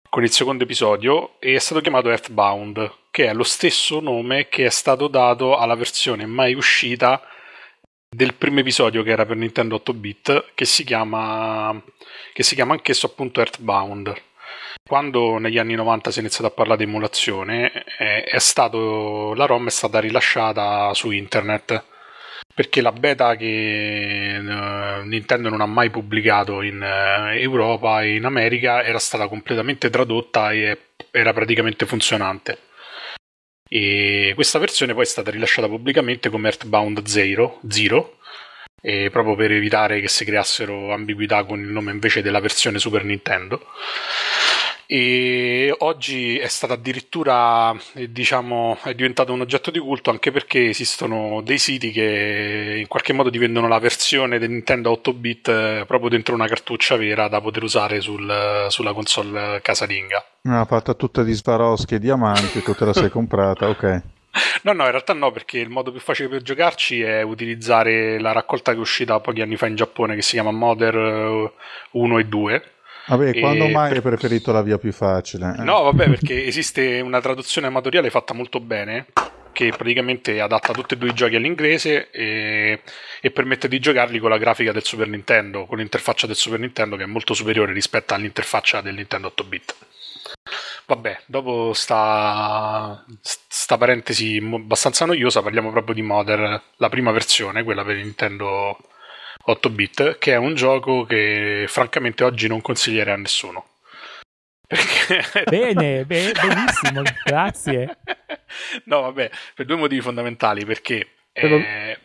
con il secondo episodio e è stato chiamato Earthbound, che è lo stesso nome che è stato dato alla versione mai uscita del primo episodio che era per Nintendo 8-bit, che si chiama, che si chiama anch'esso appunto Earthbound. Quando negli anni 90 si è iniziato a parlare di emulazione, è, è stato, la ROM è stata rilasciata su internet perché la beta che uh, Nintendo non ha mai pubblicato in uh, Europa e in America era stata completamente tradotta e era praticamente funzionante. E questa versione poi è stata rilasciata pubblicamente come Earthbound Zero, Zero proprio per evitare che si creassero ambiguità con il nome invece della versione Super Nintendo e oggi è stata addirittura diciamo è diventato un oggetto di culto anche perché esistono dei siti che in qualche modo ti vendono la versione del Nintendo 8 bit eh, proprio dentro una cartuccia vera da poter usare sul, sulla console casalinga. No, fatta tutta di Swarovski e diamanti tu te la sei comprata ok. No, no, in realtà no, perché il modo più facile per giocarci è utilizzare la raccolta che è uscita pochi anni fa in Giappone, che si chiama Mother 1 eh, e 2, Vabbè, quando mai per... hai preferito la via più facile? Eh? No, vabbè, perché esiste una traduzione amatoriale fatta molto bene che praticamente adatta tutti e due i giochi all'inglese e, e, permette di giocarli con la grafica del Super Nintendo, con l'interfaccia del Super Nintendo che è molto superiore rispetto all'interfaccia del Nintendo 8 bit. Vabbè, dopo sta, sta parentesi abbastanza noiosa, parliamo proprio di Mother, la prima versione, quella per Nintendo 8 bit, che è un gioco che francamente oggi non consiglierei a nessuno. Perché... Bene, be- benissimo, grazie. No, vabbè, per due motivi fondamentali, perché è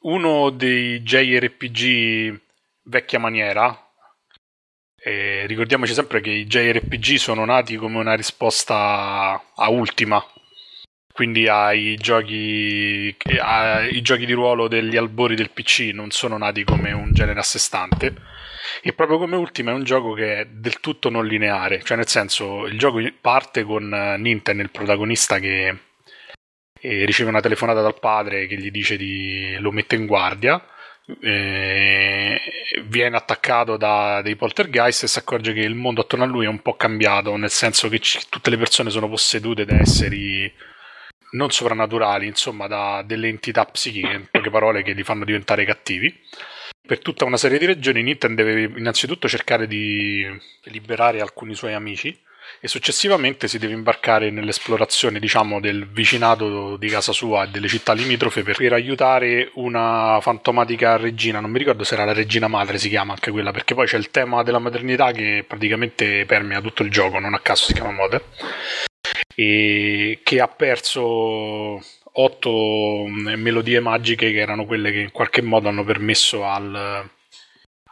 uno dei JRPG vecchia maniera. E ricordiamoci sempre che i JRPG sono nati come una risposta a Ultima, quindi ai giochi, ai giochi di ruolo degli albori del PC non sono nati come un genere a sé stante. E proprio come ultima è un gioco che è del tutto non lineare cioè nel senso il gioco parte con Nintendo il protagonista che riceve una telefonata dal padre che gli dice di lo mette in guardia eh, viene attaccato da dei poltergeist e si accorge che il mondo attorno a lui è un po' cambiato nel senso che c- tutte le persone sono possedute da esseri non sovrannaturali, insomma, da delle entità psichiche, in poche parole, che li fanno diventare cattivi. Per tutta una serie di ragioni, Nintendo deve innanzitutto cercare di liberare alcuni suoi amici e successivamente si deve imbarcare nell'esplorazione, diciamo, del vicinato di casa sua e delle città limitrofe per aiutare una fantomatica regina, non mi ricordo se era la regina madre, si chiama anche quella, perché poi c'è il tema della maternità che praticamente permea tutto il gioco, non a caso si chiama Mother e che ha perso otto mm, melodie magiche che erano quelle che in qualche modo hanno permesso al,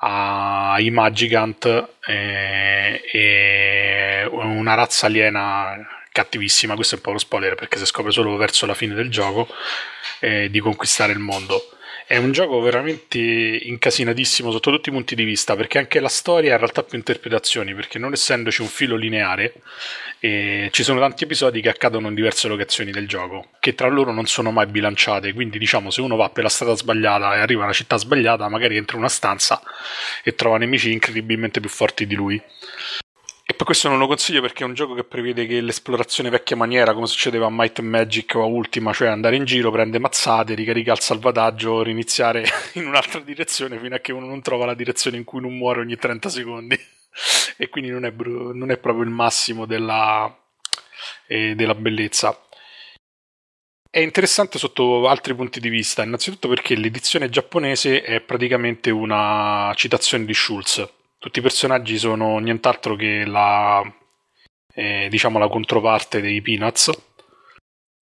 ai Magigant e, e una razza aliena cattivissima, questo è un po' lo spoiler perché si scopre solo verso la fine del gioco, eh, di conquistare il mondo. È un gioco veramente incasinatissimo sotto tutti i punti di vista, perché anche la storia ha in realtà più interpretazioni, perché non essendoci un filo lineare, eh, ci sono tanti episodi che accadono in diverse locazioni del gioco, che tra loro non sono mai bilanciate, quindi diciamo se uno va per la strada sbagliata e arriva a una città sbagliata, magari entra in una stanza e trova nemici incredibilmente più forti di lui. E per questo non lo consiglio perché è un gioco che prevede che l'esplorazione vecchia maniera, come succedeva a Might and Magic o a Ultima, cioè andare in giro, prende mazzate, ricarica il salvataggio, riniziare in un'altra direzione fino a che uno non trova la direzione in cui non muore ogni 30 secondi. e quindi non è, bru- non è, proprio il massimo della, eh, della bellezza. È interessante sotto altri punti di vista, innanzitutto perché l'edizione giapponese è praticamente una citazione di Schulz tutti i personaggi sono nient'altro che la, eh, diciamo la controparte dei Peanuts.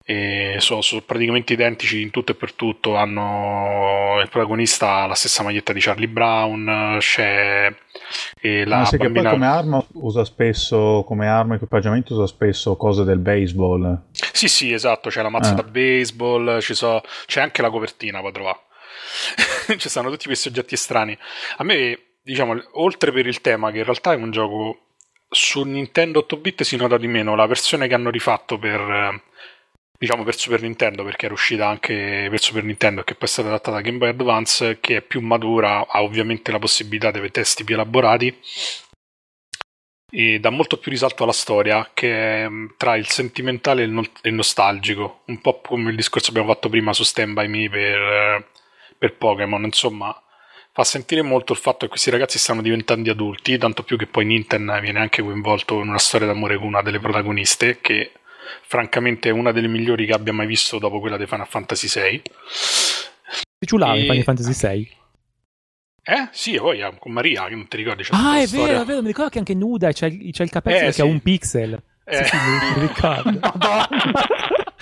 E sono, sono, praticamente identici in tutto e per tutto. Hanno il protagonista ha la stessa maglietta di Charlie Brown. C'è e la ah, sì, bambina... come arma usa spesso come arma equipaggiamento usa spesso cose del baseball. Sì, sì, esatto. C'è la mazza ah. da baseball, so, c'è anche la copertina. Puoi trovare. ci sono tutti questi oggetti strani. A me diciamo, oltre per il tema, che in realtà è un gioco su Nintendo 8 bit si nota di meno, la versione che hanno rifatto per diciamo per Super Nintendo, perché era uscita anche per Super Nintendo e che poi è stata adattata a Game Boy Advance, che è più matura, ha ovviamente la possibilità di avere testi più elaborati. e dà molto più risalto alla storia che è mm, tra il sentimentale e il, no- il nostalgico, un po' come il discorso che abbiamo fatto prima su Stand By Me per, per Pokémon, insomma fa sentire molto il fatto che questi ragazzi stanno diventando adulti, tanto più che poi Nintendo viene anche coinvolto in una storia d'amore con una delle protagoniste, che francamente è una delle migliori che abbia mai visto dopo quella di Final Fantasy VI. Ti ciulavi e... Final Fantasy VI? Eh? Sì, poi con Maria, che non ti ricordi. ah, è storia. vero, è vero, mi ricordo che anche nuda c'è, c'è il capezzolo eh, che sì. ha un pixel. Eh. Sì, sì, mi ricordo.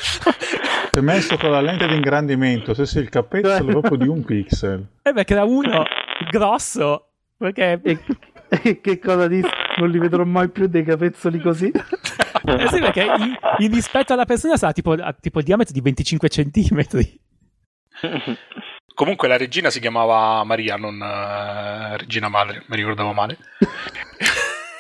è messo con la lente di ingrandimento, se sei il capezzolo proprio di un pixel. Eh perché era uno grosso. Perché... E, che cosa dici? Non li vedrò mai più dei capezzoli così. eh sì, perché in, in rispetto alla persona sarà tipo, tipo il diametro di 25 centimetri. Comunque la regina si chiamava Maria, non uh, Regina Madre, mi ricordavo male.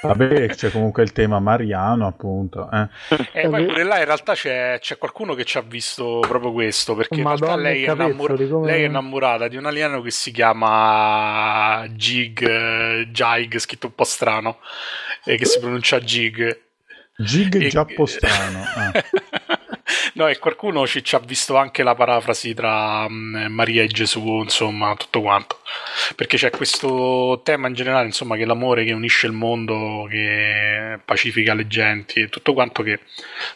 Vabbè, c'è comunque il tema mariano, appunto. Eh. E poi pure là in realtà c'è, c'è, qualcuno che ci ha visto proprio questo, perché Madonna in realtà lei è, innamor- lei è, innamorata di un alieno che si chiama Jig, Jig, scritto un po' strano, e che si pronuncia Jig. Jig già un po' strano. Eh. no, e qualcuno ci, ci, ha visto anche la parafrasi tra um, Maria e Gesù, insomma, tutto quanto. Perché c'è questo tema in generale, insomma, che l'amore che unisce il mondo, che pacifica le genti, e tutto quanto che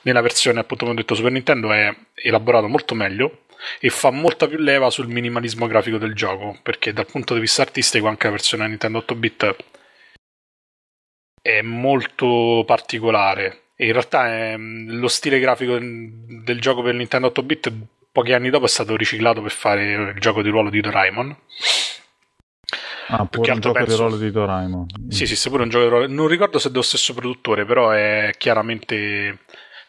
nella versione, appunto, come ho detto, Super Nintendo è elaborato molto meglio e fa molta più leva sul minimalismo grafico del gioco, perché dal punto di vista artistico anche la versione Nintendo 8-bit è molto particolare in realtà è, mm, lo stile grafico del gioco per Nintendo 8-bit pochi anni dopo è stato riciclato per fare il gioco di ruolo di Doraemon. Ah, pure un gioco penso... di ruolo di Doraemon. Sì, sì, sì, pure un gioco di ruolo. Non ricordo se è dello stesso produttore, però è chiaramente,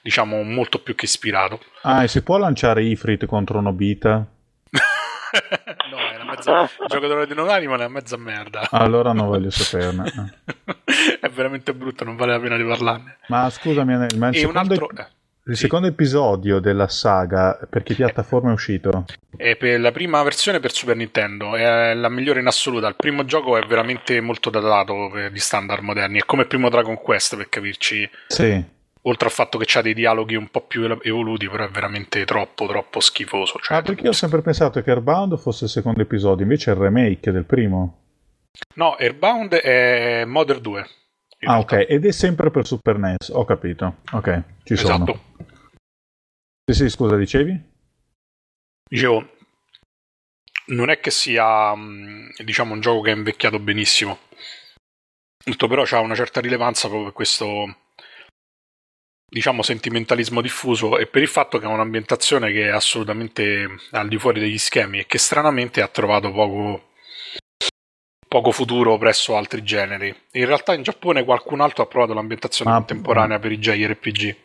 diciamo, molto più che ispirato. Ah, e si può lanciare Ifrit contro Nobita? no, è una mezza... il gioco di di Doraemon è una mezza merda. Allora non voglio saperne. è veramente brutto, non vale la pena di parlarne. Ma scusami, ma il, secondo, altro... il sì. secondo episodio della saga, per che piattaforma è uscito? È per la prima versione per Super Nintendo, è la migliore in assoluto. Il primo gioco è veramente molto datato per gli standard moderni, è come il primo Dragon Quest per capirci. Sì oltre al fatto che ha dei dialoghi un po' più evoluti, però è veramente troppo, troppo schifoso. Cioè... Ah, perché io ho sempre pensato che Airbound fosse il secondo episodio, invece è il remake del primo. No, Airbound è Modern 2. Ah, ok, ed è sempre per Super NES, ho capito. Ok, ci esatto. sono. Sì, sì, scusa, dicevi? Dicevo, non è che sia, mm, diciamo, un gioco che è invecchiato benissimo. Tutto però ha una certa rilevanza proprio per questo, diciamo, sentimentalismo diffuso e per il fatto che ha un'ambientazione che è assolutamente al di fuori degli schemi e che stranamente ha trovato poco poco futuro presso altri generi. In realtà in Giappone qualcun altro ha provato l'ambientazione ah, contemporanea per i JRPG.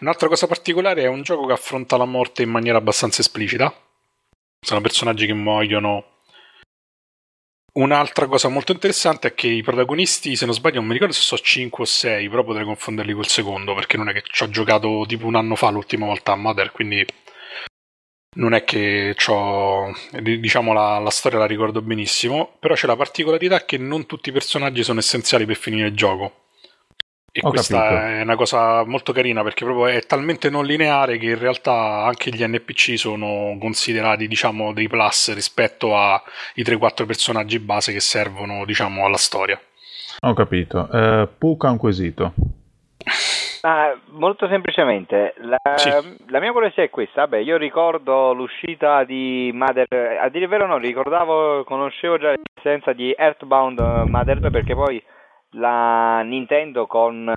Un'altra cosa particolare è un gioco che affronta la morte in maniera abbastanza esplicita. Sono personaggi che muoiono. Un'altra cosa molto interessante è che i protagonisti, se non sbaglio, non mi ricordo se sono 5 o 6, però potrei confonderli col secondo, perché non è che ci ho giocato tipo un anno fa l'ultima volta a Mother, quindi non è che ho, diciamo la, la, storia la ricordo benissimo, però c'è la particolarità che non tutti i personaggi sono essenziali per finire il gioco. E Ho questa capito. è una cosa molto carina perché proprio è talmente non lineare che in realtà anche gli NPC sono considerati, diciamo, dei plus rispetto ai 3-4 personaggi base che servono, diciamo, alla storia. Ho capito. Uh, Puka un quesito. Ah, molto semplicemente, la, sì. la, mia curiosità è questa. Vabbè, io ricordo l'uscita di Mother, a dire il vero no, ricordavo, conoscevo già l'esistenza di Earthbound Mother 2 perché poi la Nintendo con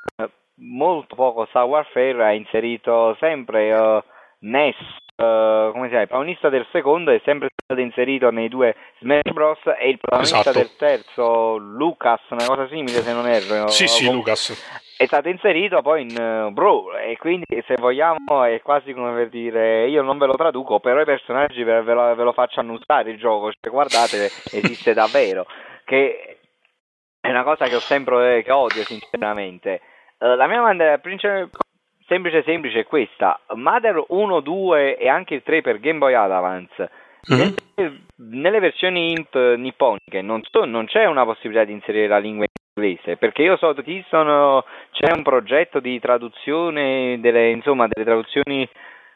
molto poco Star Warfare ha inserito sempre uh, NES, uh, come si chiama, il protagonista del secondo è sempre stato inserito nei due Smash Bros. e il protagonista esatto. del terzo, Lucas, una cosa simile se non erro. Sì, sì, Lucas è stato inserito poi in uh, Brawl e quindi se vogliamo è quasi come per dire io non ve lo traduco però i personaggi ve, ve, lo, ve lo, faccio annusare il gioco cioè guardate esiste davvero che è una cosa che ho sempre che odio sinceramente. Uh, la mia domanda principe, semplice semplice è questa. Mother 1, 2 e anche il 3 per Game Boy Advance mm-hmm. nelle, nelle, versioni imp nipponiche non, so, non c'è una possibilità di inserire la lingua inglese, perché io so che sono, c'è un progetto di traduzione delle, insomma, delle traduzioni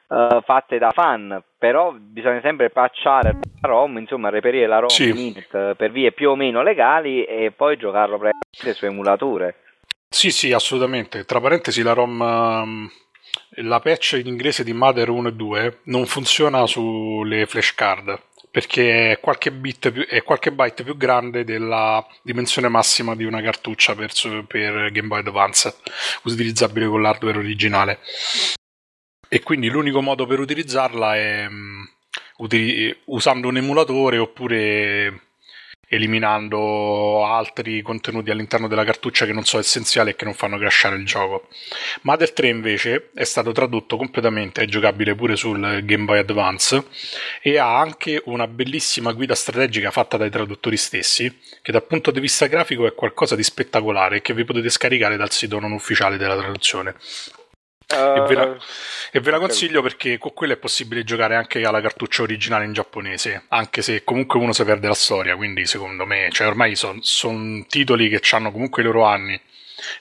uh, fatte da fan, però bisogna sempre patchare la ROM, insomma reperire la ROM sì. in per vie più o meno legali e poi giocarlo praticamente su emulatore. Sì, sì, assolutamente. Tra parentesi la ROM... Um la patch in inglese di Mother 1 e 2 non funziona sulle flashcard perché è qualche, più, è qualche byte più grande della dimensione massima di una cartuccia per, per Game Boy Advance utilizzabile con l'hardware originale e quindi l'unico modo per utilizzarla è um, usando un emulatore oppure eliminando altri contenuti all'interno della cartuccia che non sono essenziali e che non fanno crashare il gioco. Mother 3 invece è stato tradotto completamente, è giocabile pure sul Game Boy Advance e ha anche una bellissima guida strategica fatta dai traduttori stessi che dal punto di vista grafico è qualcosa di spettacolare che vi potete scaricare dal sito non ufficiale della traduzione. Uh, e, ve la, e, ve la, consiglio perché con quella è possibile giocare anche alla cartuccia originale in giapponese, anche se comunque uno si perde la storia, quindi secondo me, cioè ormai sono son titoli che hanno comunque i loro anni.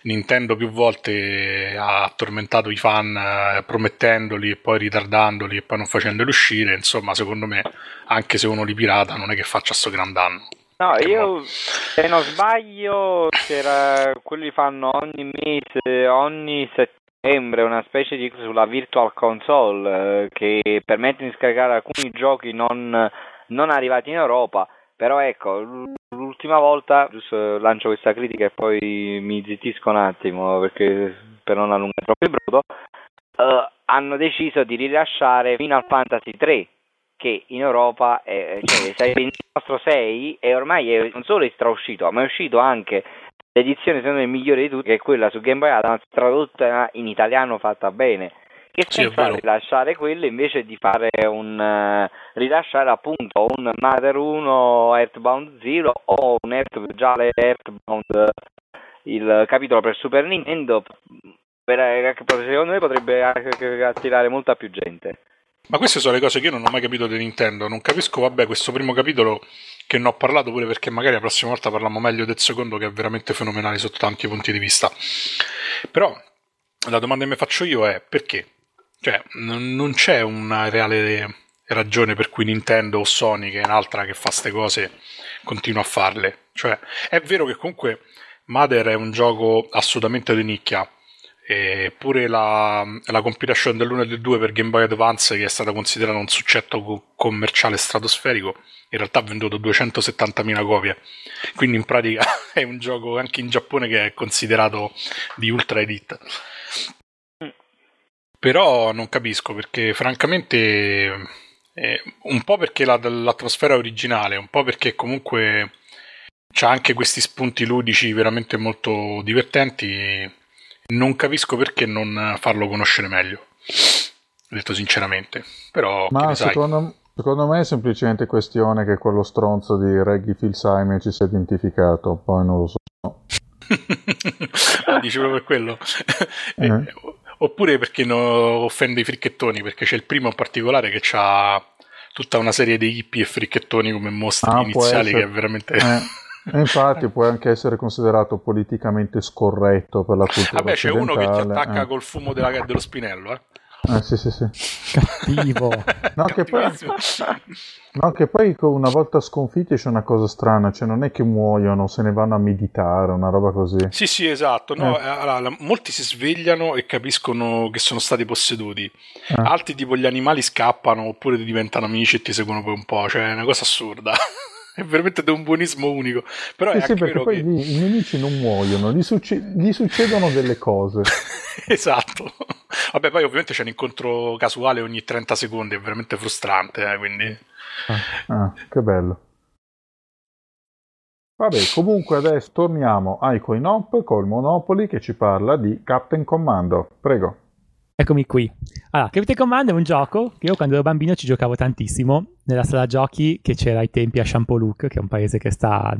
Nintendo più volte ha tormentato i fan eh, promettendoli e poi ritardandoli e poi non facendoli uscire, insomma secondo me anche se uno li pirata non è che faccia sto gran danno. No, io se non sbaglio, c'era quelli fanno ogni mese, ogni settimana Sembra una specie di sulla Virtual Console eh, che permette di scaricare alcuni giochi non, non, arrivati in Europa. Però ecco, l'ultima volta, giusto lancio questa critica e poi mi zittisco un attimo perché per non allungare troppo il brodo, eh, hanno deciso di rilasciare Final Fantasy 3 che in Europa è, cioè, il nostro 6 e ormai è, non solo è strauscito, ma è uscito anche l'edizione secondo me migliore di tutte, che è quella su Game Boy Advance tradotta in italiano fatta bene. Che sì, senza rilasciare quelle invece di fare un uh, rilasciare appunto un Mother 1 Earthbound Zero o un Earth, già Earthbound il capitolo per Super Nintendo per, secondo me potrebbe attirare molta più gente. Ma queste sono le cose che io non ho mai capito di Nintendo. Non capisco, vabbè, questo primo capitolo che non ho parlato pure perché magari la prossima volta parliamo meglio del secondo che è veramente fenomenale sotto tanti punti di vista. Però la domanda che mi faccio io è perché? Cioè, non c'è una reale ragione per cui Nintendo o Sony, che è un'altra che fa queste cose, continua a farle. Cioè, è vero che comunque Mother è un gioco assolutamente di nicchia, e pure la, la compilation dell'1 e del 2 per Game Boy Advance, che è stata considerata un successo commerciale stratosferico, in realtà ha venduto 270.000 copie. Quindi in pratica è un gioco anche in Giappone che è considerato di ultra edit. Però non capisco perché francamente eh, un po' perché la, l'atmosfera originale, un po' perché comunque c'ha anche questi spunti ludici veramente molto divertenti non capisco perché non farlo conoscere meglio, detto sinceramente. Però, Ma secondo, secondo, me è semplicemente questione che quello stronzo di Reggie Filsaime ci sia identificato, poi non lo so. ah, dici proprio per quello. eh. Oppure perché no, offende i fricchettoni, perché c'è il primo in particolare che ha tutta una serie di hippie e fricchettoni come mostri ah, iniziali che è veramente... Eh. infatti può anche essere considerato politicamente scorretto per la cultura Vabbè, c'è uno che ti attacca eh. col fumo della, dello spinello, eh. Eh, sì, sì, sì. Cattivo. No che, poi, no, che poi una volta sconfitti c'è una cosa strana, cioè non è che muoiono, se ne vanno a meditare, una roba così. Sì, sì, esatto. No, eh. eh allora, molti si svegliano e capiscono che sono stati posseduti. Eh. Altri tipo gli animali scappano oppure diventano amici e ti seguono poi un po', cioè è una cosa assurda è veramente di un buonismo unico. Però eh è sì, perché poi che... i nemici non muoiono, gli, succe- gli succedono delle cose. esatto. Vabbè, poi ovviamente c'è un incontro casuale ogni 30 secondi, è veramente frustrante, eh, quindi... Ah, ah, che bello. Vabbè, comunque adesso torniamo ai coin-op col Monopoli che ci parla di Captain Commando. Prego. Eccomi qui. Allora, Captain Command è un gioco che io quando ero bambino ci giocavo tantissimo nella sala giochi che c'era ai tempi a Champoluc, che è un paese che sta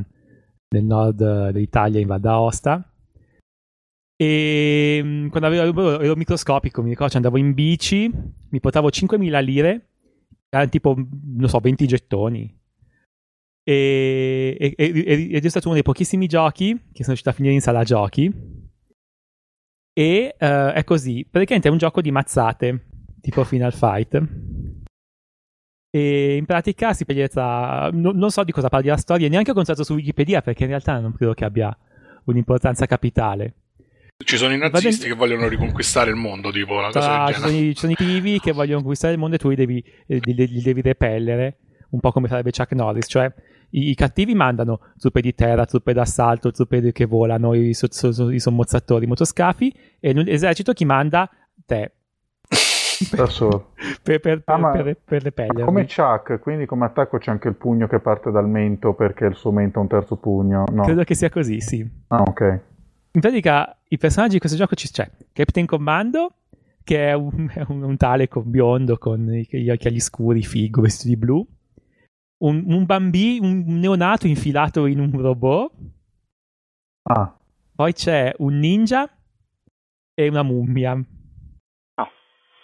nel nord dell'Italia in Val d'Aosta. E mm, quando avevo, ero microscopico, mi ricordo, andavo in bici, mi portavo 5.000 lire, erano tipo, non so, 20 gettoni. E, e, ed è stato uno dei pochissimi giochi che sono riuscito a finire in sala giochi. E uh, è così: praticamente è un gioco di mazzate, tipo Final Fight. E in pratica si pensa. No, non so di cosa parli la storia, neanche ho consultato su Wikipedia perché in realtà non credo che abbia un'importanza capitale. Ci sono i nazisti che vogliono riconquistare il mondo, tipo una cosa ah, ci, sono i, ci sono i pivi che vogliono conquistare il mondo e tu li devi, li, li devi repellere, un po' come farebbe Chuck Norris, cioè i, i, cattivi mandano truppe di terra, truppe d'assalto, truppe che volano, i, so, so, i sommozzatori, i motoscafi e l'esercito chi manda? Te. Per, per, per, ah, per, per repellerli. Come Chuck, quindi come attacco c'è anche il pugno che parte dal mento perché il suo mento è un terzo pugno. No. Credo che sia così, sì. Ah, ok. In pratica, i personaggi di questo gioco c'è cioè, Captain Commando, che è un, è un, un tale con biondo con gli occhiali scuri, figo, vestito di blu. Un, un bambino, un neonato infilato in un robot. Ah. Poi c'è un ninja e una mummia. Ah.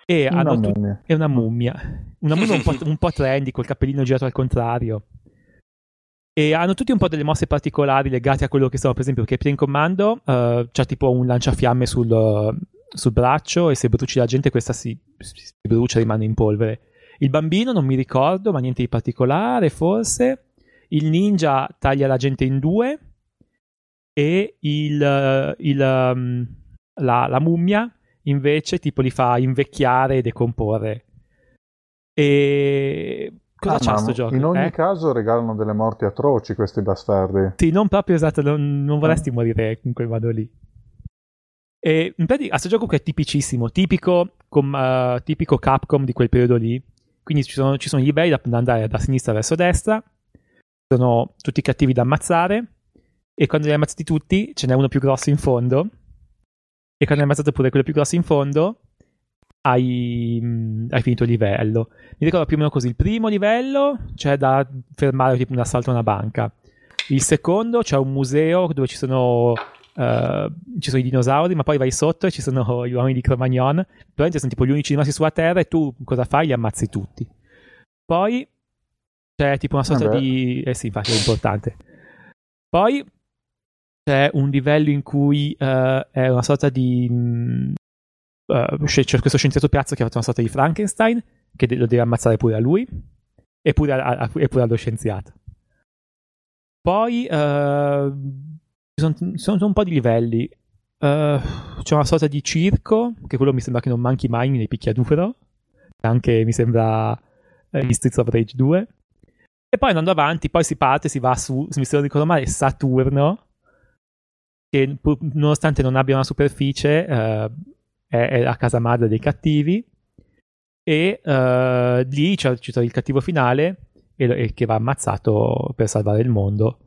E una hanno mummia. Tu- una mummia. Una mummia un po', un po' trendy, col cappellino girato al contrario. E hanno tutti un po' delle mosse particolari legate a quello che sono, per esempio, Captain Commando, uh, c'ha tipo un lanciafiamme sul, sul, braccio e se bruci la gente questa si, si brucia e rimane in polvere. Il bambino non mi ricordo, ma niente di particolare, forse. Il ninja taglia la gente in due e il, il, um, la, la mummia invece tipo li fa invecchiare e decomporre. E Cosa ah, c'ha sto gioco? In ogni eh? caso regalano delle morti atroci questi bastardi. Sì, non proprio esatto, non, non vorresti ah. morire in quel modo lì. E in pratica, questo gioco che è tipicissimo, tipico, com, uh, tipico Capcom di quel periodo lì. Quindi ci sono, ci sono i livelli da, da andare da sinistra verso destra, sono tutti cattivi da ammazzare, e quando li hai ammazzati tutti ce n'è uno più grosso in fondo, e quando hai ammazzato pure quello più grosso in fondo, hai, mh, hai, finito il livello. Mi ricordo più o meno così: il primo livello c'è da fermare tipo un assalto a una banca. Il secondo c'è un museo dove ci sono, uh, ci sono i dinosauri, ma poi vai sotto e ci sono gli uomini di Cro-Magnon. Probabilmente sono tipo gli unici rimasti sulla Terra e tu cosa fai? Li ammazzi tutti. Poi c'è tipo una sorta Vabbè. di... Eh sì, infatti è importante. Poi c'è un livello in cui uh, è una sorta di... Mh, uh, c'è questo scienziato piazza che ha fatto una sorta di Frankenstein che lo deve ammazzare pure a lui e pure, a, a, e pure allo scienziato. Poi uh, sono, sono, un po' di livelli. Uh, c'è una sorta di circo, che quello mi sembra che non manchi mai nei picchiaduro. Anche mi sembra uh, in Streets of Rage 2. E poi andando avanti, poi si parte, si va su, se mi sto ricordando male, Saturno, che nonostante non abbia una superficie, uh, è, è la casa madre dei cattivi e uh, lì c'è, c'è, il cattivo finale e, e, che va ammazzato per salvare il mondo.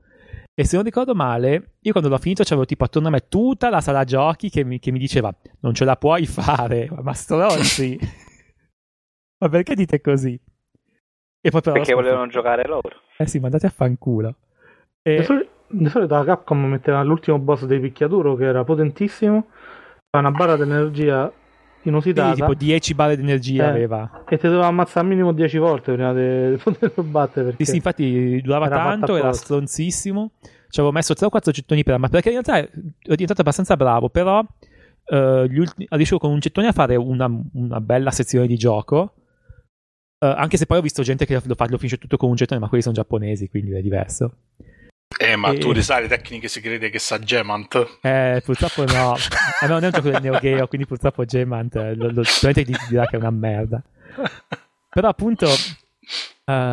E se non ricordo male, io quando l'ho finito c'avevo tipo attorno a me tutta la sala giochi che mi, che mi diceva non ce la puoi fare, ma stronzi. ma perché dite così? E poi però perché volevano giocare loro. Eh sì, ma andate a fanculo. E... Di solito la Capcom metteva l'ultimo boss del picchiaduro che era potentissimo una barra d'energia inusitata. Sì, tipo 10 barre di energia eh, aveva. E ti doveva ammazzare al minimo 10 volte prima di poterlo battere. Sì, sì, infatti durava era tanto, era stronzissimo. Ci avevo messo 3 o 4 gettoni per ma perché in realtà ero diventato abbastanza bravo, però gli ultimi, riuscivo con un gettone a fare una, una bella sezione di gioco. Uh, anche se poi ho visto gente che lo, lo, lo finisce tutto con un gettone, ma quelli sono giapponesi, quindi è diverso. Eh, ma e... tu le sai le tecniche segrete che sa Gemant? Eh, purtroppo no. eh, no, non è un gioco del Neo Geo, quindi purtroppo Gemant eh, lo, lo, sicuramente ti dirà che è una merda. Però appunto uh,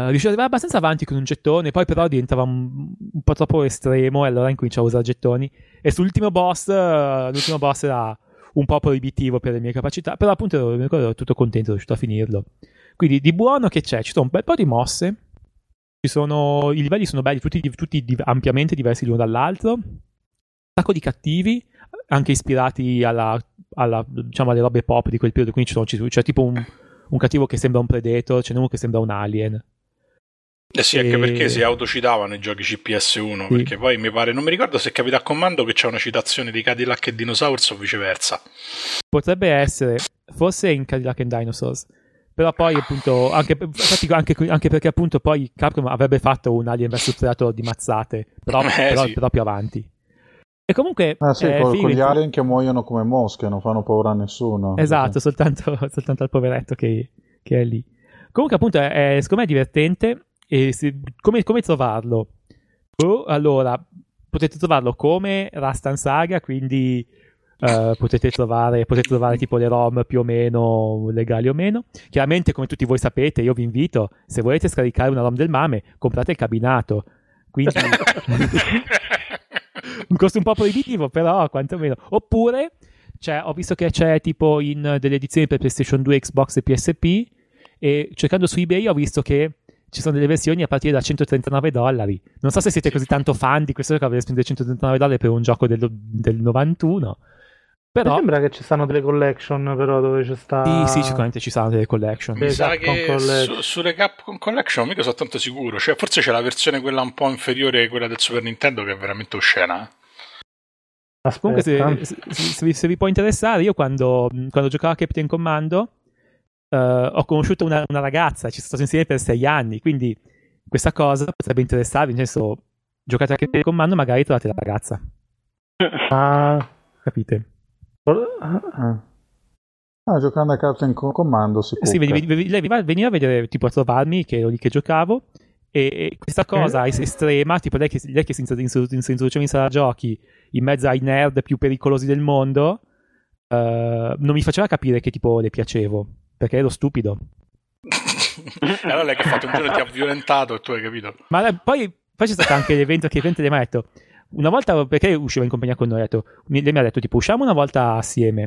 riuscivo ad arrivare abbastanza avanti con un gettone, poi però diventava un, un po' troppo estremo e allora incominciavo a usare gettoni. E sull'ultimo boss, uh, l'ultimo boss era un po' proibitivo per le mie capacità, però appunto ero, ero tutto contento, ero riuscito a finirlo. Quindi di buono che c'è? Ci sono un bel po' di mosse sono, I livelli sono belli, tutti, tutti ampiamente diversi l'uno dall'altro. Un sacco di cattivi, anche ispirati alla, alla, diciamo, alle robe pop di quel periodo. Quindi c'è, c'è tipo un, un, cattivo che sembra un Predator, c'è uno che sembra un Alien. Eh sì, anche e... perché si autocitavano i giochi CPS1. Sì. Perché poi mi pare, non mi ricordo se capita a comando che c'è una citazione di Cadillac e Dinosaurs o viceversa. Potrebbe essere, forse in Cadillac and Dinosaurs Però poi appunto, anche, anche, anche, perché appunto poi Capcom avrebbe fatto un Alien vs Predator di mazzate, però, eh, però, sì. però più avanti. E comunque... Ah sì, eh, con, con, gli alien che muoiono come mosche, non fanno paura a nessuno. Esatto, soltanto, soltanto, al poveretto che, che, è lì. Comunque appunto, è, secondo me è divertente. E se, come, come trovarlo? Oh, allora, potete trovarlo come Rastan Saga, quindi Uh, potete, trovare, potete trovare tipo le ROM più o meno legali o meno. Chiaramente, come tutti voi sapete, io vi invito, se volete scaricare una ROM del MAME, comprate il cabinato. Quindi un costo un po' proibitivo, però quantomeno. Oppure, cioè, ho visto che c'è tipo in delle edizioni per PlayStation 2, Xbox e PSP, e cercando su eBay ho visto che ci sono delle versioni a partire da 139 dollari. Non so se siete così tanto fan di questo che avete spendere 139 dollari per un gioco del, del 91. Però... Mi sembra che ci stanno delle collection, però dove c'è sta. Sì, sì, sicuramente ci stanno delle collection. Mi sa che su, sulle Capcom Collection mica sono tanto sicuro. Cioè, forse c'è la versione quella un po' inferiore a quella del Super Nintendo che è veramente oscena. Aspetta. Comunque, se, se, se, se, vi può interessare, io quando, quando giocavo a Captain Commando uh, ho conosciuto una, una, ragazza, ci sono stato insieme per sei anni, quindi questa cosa potrebbe interessarvi. Nel senso, giocate a Captain Commando, magari trovate la ragazza. Ah, capite? Ah. ah, giocando a Captain Commando si Sì, lei veniva a vedere, tipo a trovarmi, che ero lì che giocavo, e, e questa cosa eh. estrema, tipo lei che, lei che si, introduceva in sala giochi in mezzo ai nerd più pericolosi del mondo, uh, non mi faceva capire che tipo le piacevo, perché ero stupido. allora lei che ha fatto un giorno ti ha violentato e tu hai capito. Ma poi, poi c'è stato anche l'evento che evento le ha detto una volta, perché usciva in compagnia con noi, detto, lei mi ha detto tipo usciamo una volta assieme.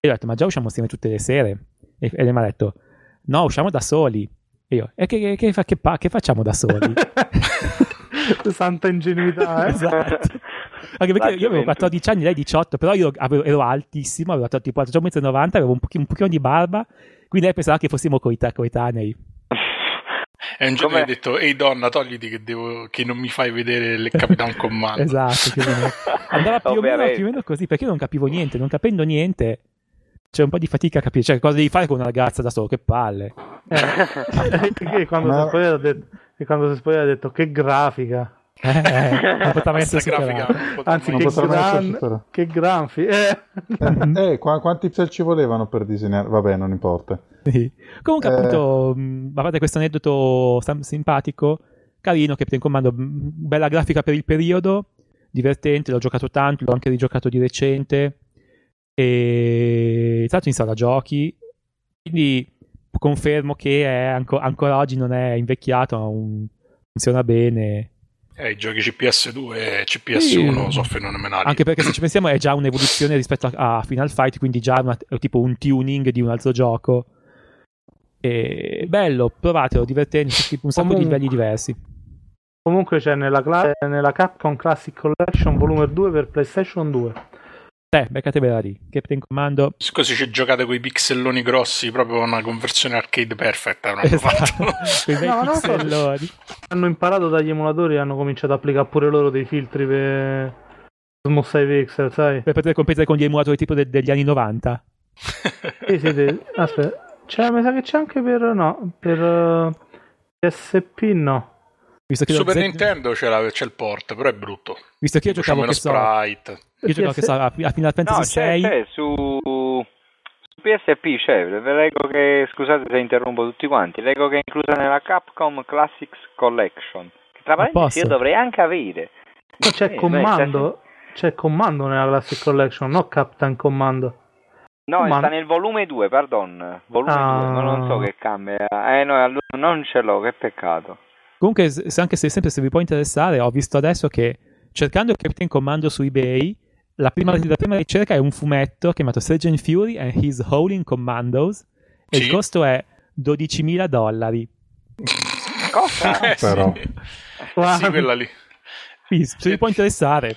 E io ho detto ma già usciamo assieme tutte le sere. E, e lei mi ha detto no, usciamo da soli. E io, e che, che, che, che, che facciamo da soli? Santa ingenuità, eh? esatto. Anche perché io avevo 14 anni, lei 18, però io avevo, ero altissimo, avevo tipo 4,90 m, avevo un pochino, un pochino di barba, quindi lei pensava che fossimo coetanei. E un giorno Come... hai detto, ehi donna, togliti che, devo, che non mi fai vedere il Capitan Commando. esatto, più andava più o, meno, più o, meno, così, perché io non capivo niente, non capendo niente, c'è un po' di fatica a capire, cioè cosa devi fare con una ragazza da solo, che palle. Eh, quando, Ma... si ha detto, quando si ha detto, che grafica. Eh, non poteva essere grafica, Anzi, che, gran, che granfi. Eh. eh, eh qu- quanti pixel ci volevano per disegnare? Vabbè, non importa. Sì. Comunque, eh... appunto, mh, a parte questo aneddoto simpatico, carino, che in comando, bella grafica per il periodo, divertente, l'ho giocato tanto, l'ho anche rigiocato di recente. E tra l'altro in sala giochi, quindi confermo che è, anco, ancora oggi non è invecchiato, un, funziona bene eh, i giochi CPS2 e CPS1 sì. soffrono fenomenali. Anche perché se ci pensiamo è già un'evoluzione rispetto a, a Final Fight, quindi già una, tipo un tuning di un altro gioco. E bello, provatelo, divertente, un sacco Comunque. di livelli diversi. Comunque c'è nella, cla- nella Capcom Classic Collection volume 2 per PlayStation 2 eh, beccatevela lì, Captain Commando. Così ci giocate con i pixelloni grossi, proprio una conversione arcade perfetta. Hanno esatto. fatto. no, pixelloni. Hanno imparato dagli emulatori e hanno cominciato ad applicare pure loro dei filtri per Smooth Save Pixel, sai? Per poter competere con gli emulatori tipo de- degli anni 90. sì, sì, sì. Aspetta. C'è, mi sa che c'è anche per, no, per uh, eh, PSP no. Visto che Super Z... Nintendo c'è, la, c'è, il port, però è brutto. Visto che io giocavo che so, sprite. Io giocavo che so, a Final Fantasy no, c'è, 6. C'è, su, su PSP c'è, ve leggo che scusate se interrompo tutti quanti, leggo che è inclusa nella Capcom Classics Collection. Che tra parentesi io dovrei anche avere. No, c'è eh, comando, c'è comando nella Classic Collection, no Captain Commando. No, Ma... sta nel volume 2, pardon. Volume ah. 2, non so che cambia. Eh no, allora non ce l'ho, che peccato. Comunque, anche se sempre se vi può interessare, ho visto adesso che cercando Captain Commando su eBay, la prima, la prima ricerca è un fumetto chiamato Sergeant Fury and His Howling Commandos e sì. il costo è 12.000 dollari. Cosa? Eh, Però. Sì. sì, quella lì. Sì, se vi può interessare.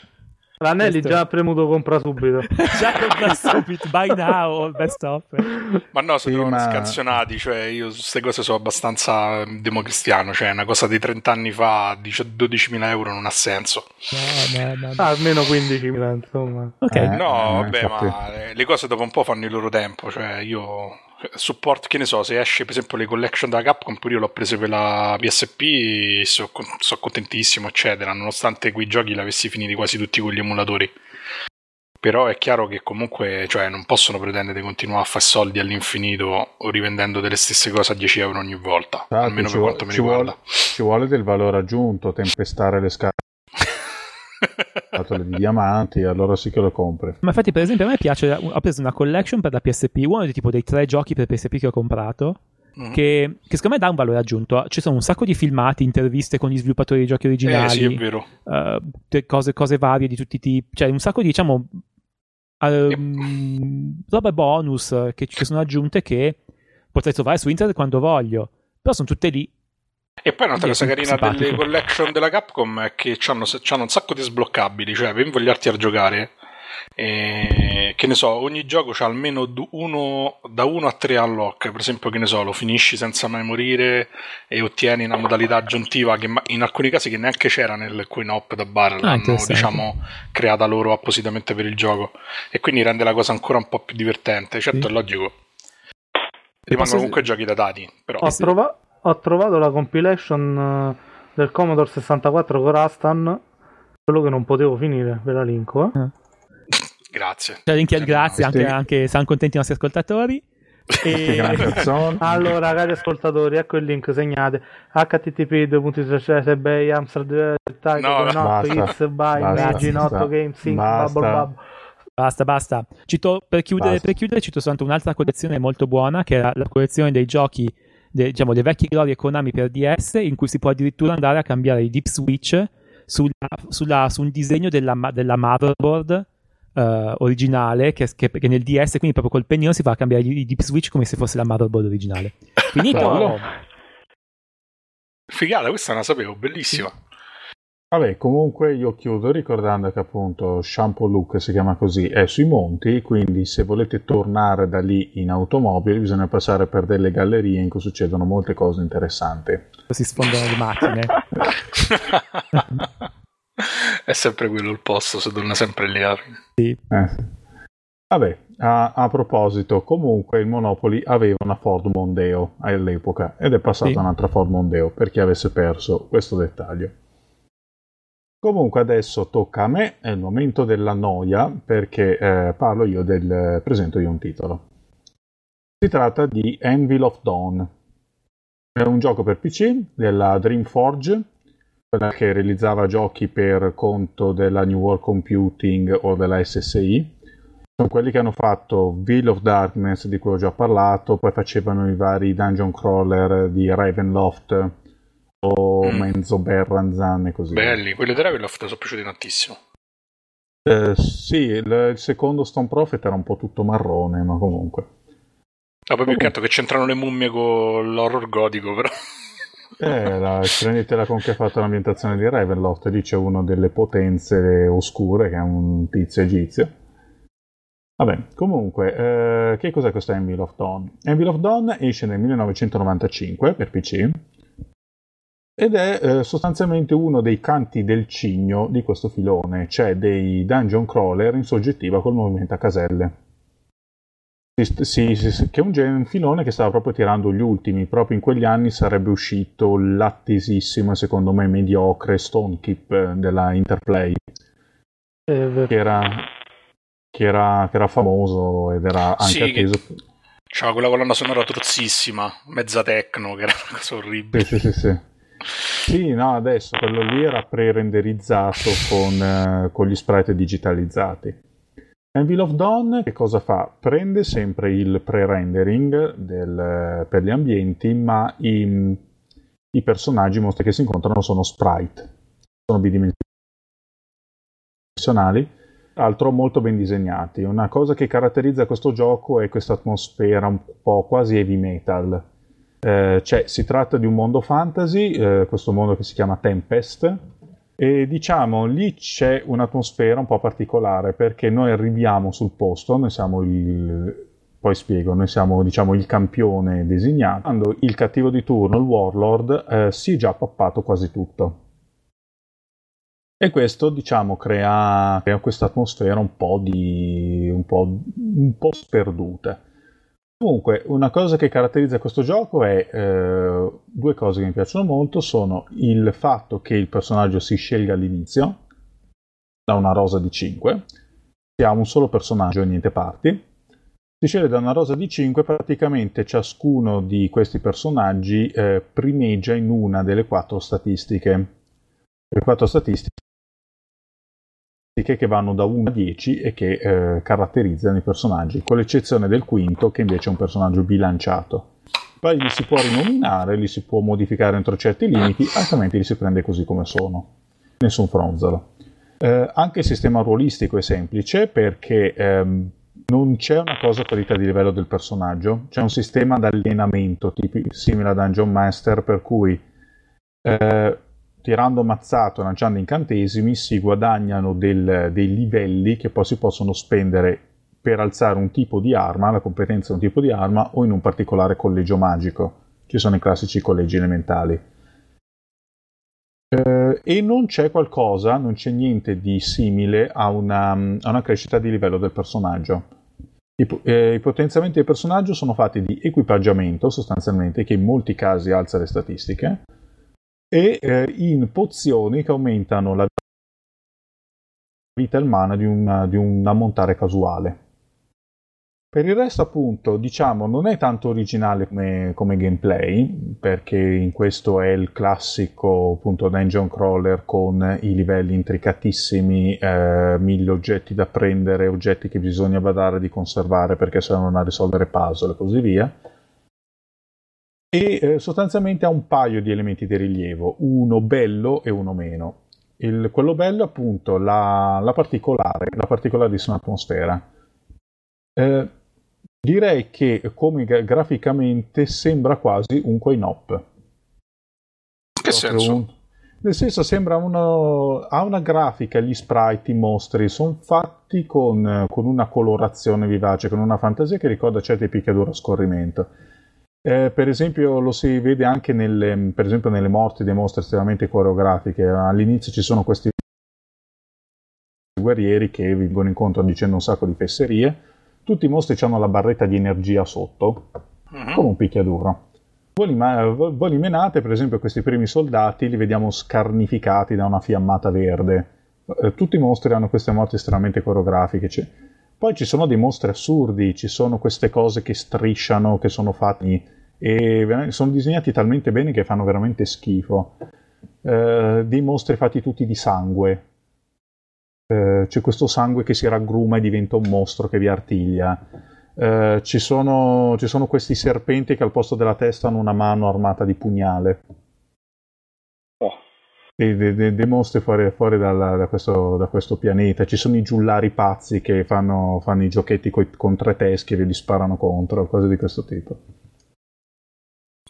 L'Anelli Questo... già ha premuto compra subito. già compra subito, buy now, best offer. Ma no, sono sì, ma... scansionati, cioè io su queste cose sono abbastanza democristiano, cioè una cosa di 30 anni fa, 12.000 euro non ha senso. No, no, no, ah, almeno 15.000 insomma. Okay. Eh, no, eh, vabbè, ma le cose dopo un po' fanno il loro tempo, cioè io support, che ne so, se esce per esempio le collection da Capcom, pure io l'ho prese per la PSP, sono so contentissimo, eccetera, nonostante quei giochi l'avessi finiti quasi tutti con gli emulatori. Però è chiaro che comunque cioè, non possono pretendere di continuare a fare soldi all'infinito o rivendendo delle stesse cose a 10 euro ogni volta, Infatti, almeno per quanto mi riguarda. Vuole, ci vuole del valore aggiunto, tempestare le scale scatole di diamanti, allora sì che lo compri. Ma infatti, per esempio, a me piace. Ho preso una collection per la PSP, uno dei tipo dei tre giochi per PSP che ho comprato. Mm. Che, che, secondo me dà un valore aggiunto. Ci sono un sacco di filmati, interviste con gli sviluppatori dei giochi originali. Eh, sì, è vero. Uh, cose, cose, varie di tutti i tipi. Cioè, un sacco di, diciamo, um, robe bonus che ci sono aggiunte che potrei trovare su internet quando voglio. Però sono tutte lì e poi un'altra cosa carina simpatico. delle collection della Capcom è che hanno un sacco di sbloccabili, cioè per invogliarti a giocare. E, che ne so, ogni gioco c'ha almeno uno, da 1 a 3 unlock. Per esempio, che ne so, lo finisci senza mai morire e ottieni una modalità aggiuntiva che in alcuni casi che neanche c'era nel coin op da bar, ah, l'hanno diciamo creata loro appositamente per il gioco. E quindi rende la cosa ancora un po' più divertente. Certo, sì. è logico. Rimangono comunque giochi datati. Però. Ho, trova- ho trovato la compilation eh, del Commodore 64 con Rastan, quello che non potevo finire, ve la linko. Eh. eh. Grazie. Cioè, linki al grazie, anche, anche siamo contenti i nostri ascoltatori. E... allora, cari ascoltatori, ecco il link, segnate http ebay amsterdam no, basta, basta, games Basta, basta. Cito, per, chiudere, basta. per chiudere, cito soltanto un'altra collezione molto buona, che è la collezione dei giochi de, diciamo, le vecchie glorie Konami per DS in cui si può addirittura andare a cambiare i deep switch sulla, sulla, su un disegno della, della motherboard uh, originale che, che, che, nel DS quindi proprio col pennino si fa cambiare i deep switch come se fosse la motherboard originale. Finito? Figata questa non la sapevo bellissima Vabbè, comunque io chiudo ricordando che appunto Shampoo Look si chiama così, è sui monti, quindi se volete tornare da lì in automobile bisogna passare per delle gallerie in cui succedono molte cose interessanti. Si sfondano le macchine. è sempre quello il posto, se torna sempre lì alla fine. Sì. Eh. Vabbè, a, a, proposito, comunque il Monopoli aveva una Ford Mondeo all'epoca ed è passata sì. un'altra Ford Mondeo per chi avesse perso questo dettaglio. Comunque adesso tocca a me, è il momento della noia perché eh, parlo io del presento io un titolo. Si tratta di Anvil of Dawn. È un gioco per PC della Dreamforge, quella che realizzava giochi per conto della New World Computing o della SSI. Sono quelli che hanno fatto Veil of Darkness, di cui ho già parlato, poi facevano i vari dungeon crawler di Ravenloft, mm. Menzo Berranzan e così Belli, quelli di Ravenloft sono piaciuti tantissimo. Eh, sì, il, il, secondo Stone Prophet era un po' tutto marrone, ma comunque. No, poi più che altro che c'entrano le mummie con l'horror gotico, però. Eh, la, prendetela con che ha fatto l'ambientazione di Ravenloft, lì c'è una delle potenze oscure, che è un tizio egizio. Vabbè, comunque, eh, che cos'è questo Anvil of Dawn? Anvil of Dawn esce nel 1995 per PC ed è eh, sostanzialmente uno dei canti del cigno di questo filone, cioè dei dungeon crawler in soggettiva col movimento a caselle. Sì, sì, sì, che è un, gen- un filone che stava proprio tirando gli ultimi. Proprio in quegli anni sarebbe uscito l'attesissimo e secondo me mediocre Stone Keep della Interplay, che era, che, era, che era famoso ed era anche sì, atteso. Che... C'era quella colonna sonora truzzissima, mezza techno, che era una cosa orribile. Sì, sì, sì. sì. Sì, no, adesso quello lì era pre-renderizzato con, eh, con gli sprite digitalizzati. Anvil of Dawn che cosa fa? Prende sempre il pre-rendering del, per gli ambienti, ma i, i personaggi, mostri che si incontrano sono sprite, sono bidimensionali, altro molto ben disegnati. Una cosa che caratterizza questo gioco è questa atmosfera un po' quasi heavy metal cioè, si tratta di un mondo fantasy, eh, questo mondo che si chiama Tempest, e diciamo lì c'è un'atmosfera un po' particolare perché noi arriviamo sul posto, noi siamo il. Poi spiego, noi siamo diciamo il campione designato. Quando il cattivo di turno, il Warlord, eh, si è già pappato quasi tutto. E questo, diciamo, crea, crea questa atmosfera un po' di. un po', un po' sperduta. Comunque, una cosa che caratterizza questo gioco è eh, due cose che mi piacciono molto, sono il fatto che il personaggio si scelga all'inizio da una rosa di 5, si ha un solo personaggio e niente parti. Si sceglie da una rosa di 5, praticamente ciascuno di questi personaggi eh, primeggia in una delle quattro statistiche. Le quattro statistiche che vanno da 1 a 10 e che eh, caratterizzano i personaggi, con l'eccezione del quinto che invece è un personaggio bilanciato. Poi li si può rinominare, li si può modificare entro certi limiti, altrimenti li si prende così come sono. Nessun fronzolo. Eh, anche il sistema ruolistico è semplice perché ehm, non c'è una cosa qualità di livello del personaggio, c'è un sistema d'allenamento tipi, simile a Dungeon Master per cui eh, tirando mazzato, lanciando incantesimi, si guadagnano del, dei livelli che poi si possono spendere per alzare un tipo di arma, la competenza di un tipo di arma o in un particolare collegio magico. Ci sono i classici collegi elementali. Eh, e non c'è qualcosa, non c'è niente di simile a una, a una crescita di livello del personaggio. I, eh, I, potenziamenti del personaggio sono fatti di equipaggiamento sostanzialmente, che in molti casi alza le statistiche, e eh, in pozioni che aumentano la vita il mana di, una, di un ammontare casuale. Per il resto, appunto, diciamo, non è tanto originale come, come, gameplay, perché in questo è il classico appunto dungeon crawler con i livelli intricatissimi, eh, mille oggetti da prendere, oggetti che bisogna badare di conservare perché servono a risolvere puzzle e così via e eh, sostanzialmente ha un paio di elementi di rilievo, uno bello e uno meno. Il, quello bello è appunto la, la, particolare, la particolarissima atmosfera. Eh, direi che come graficamente sembra quasi un coin-op. Che senso? Un, nel senso sembra uno, ha una grafica, gli sprite, i mostri sono fatti con, con, una colorazione vivace, con una fantasia che ricorda certe picchiadure a scorrimento. Eh, per esempio lo si vede anche nelle, per esempio nelle morti dei mostri estremamente coreografiche. All'inizio ci sono questi guerrieri che vengono incontro dicendo un sacco di fesserie. Tutti i mostri hanno la barretta di energia sotto, uh-huh. come un picchiaduro. Voi li, voi li menate, per esempio questi primi soldati li vediamo scarnificati da una fiammata verde. Eh, tutti i mostri hanno queste morti estremamente coreografiche. C'è, poi ci sono dei mostri assurdi, ci sono queste cose che strisciano, che sono fatti e sono disegnati talmente bene che fanno veramente schifo. Eh, dei mostri fatti tutti di sangue. Eh, c'è questo sangue che si raggruma e diventa un mostro che vi artiglia. Eh, ci, sono, ci sono questi serpenti che al posto della testa hanno una mano armata di pugnale dei, dei, dei mostri fuori, fuori dalla, da, questo, da, questo, pianeta. Ci sono i giullari pazzi che fanno, fanno i giochetti coi, con tre teschi e li sparano contro, cose di questo tipo.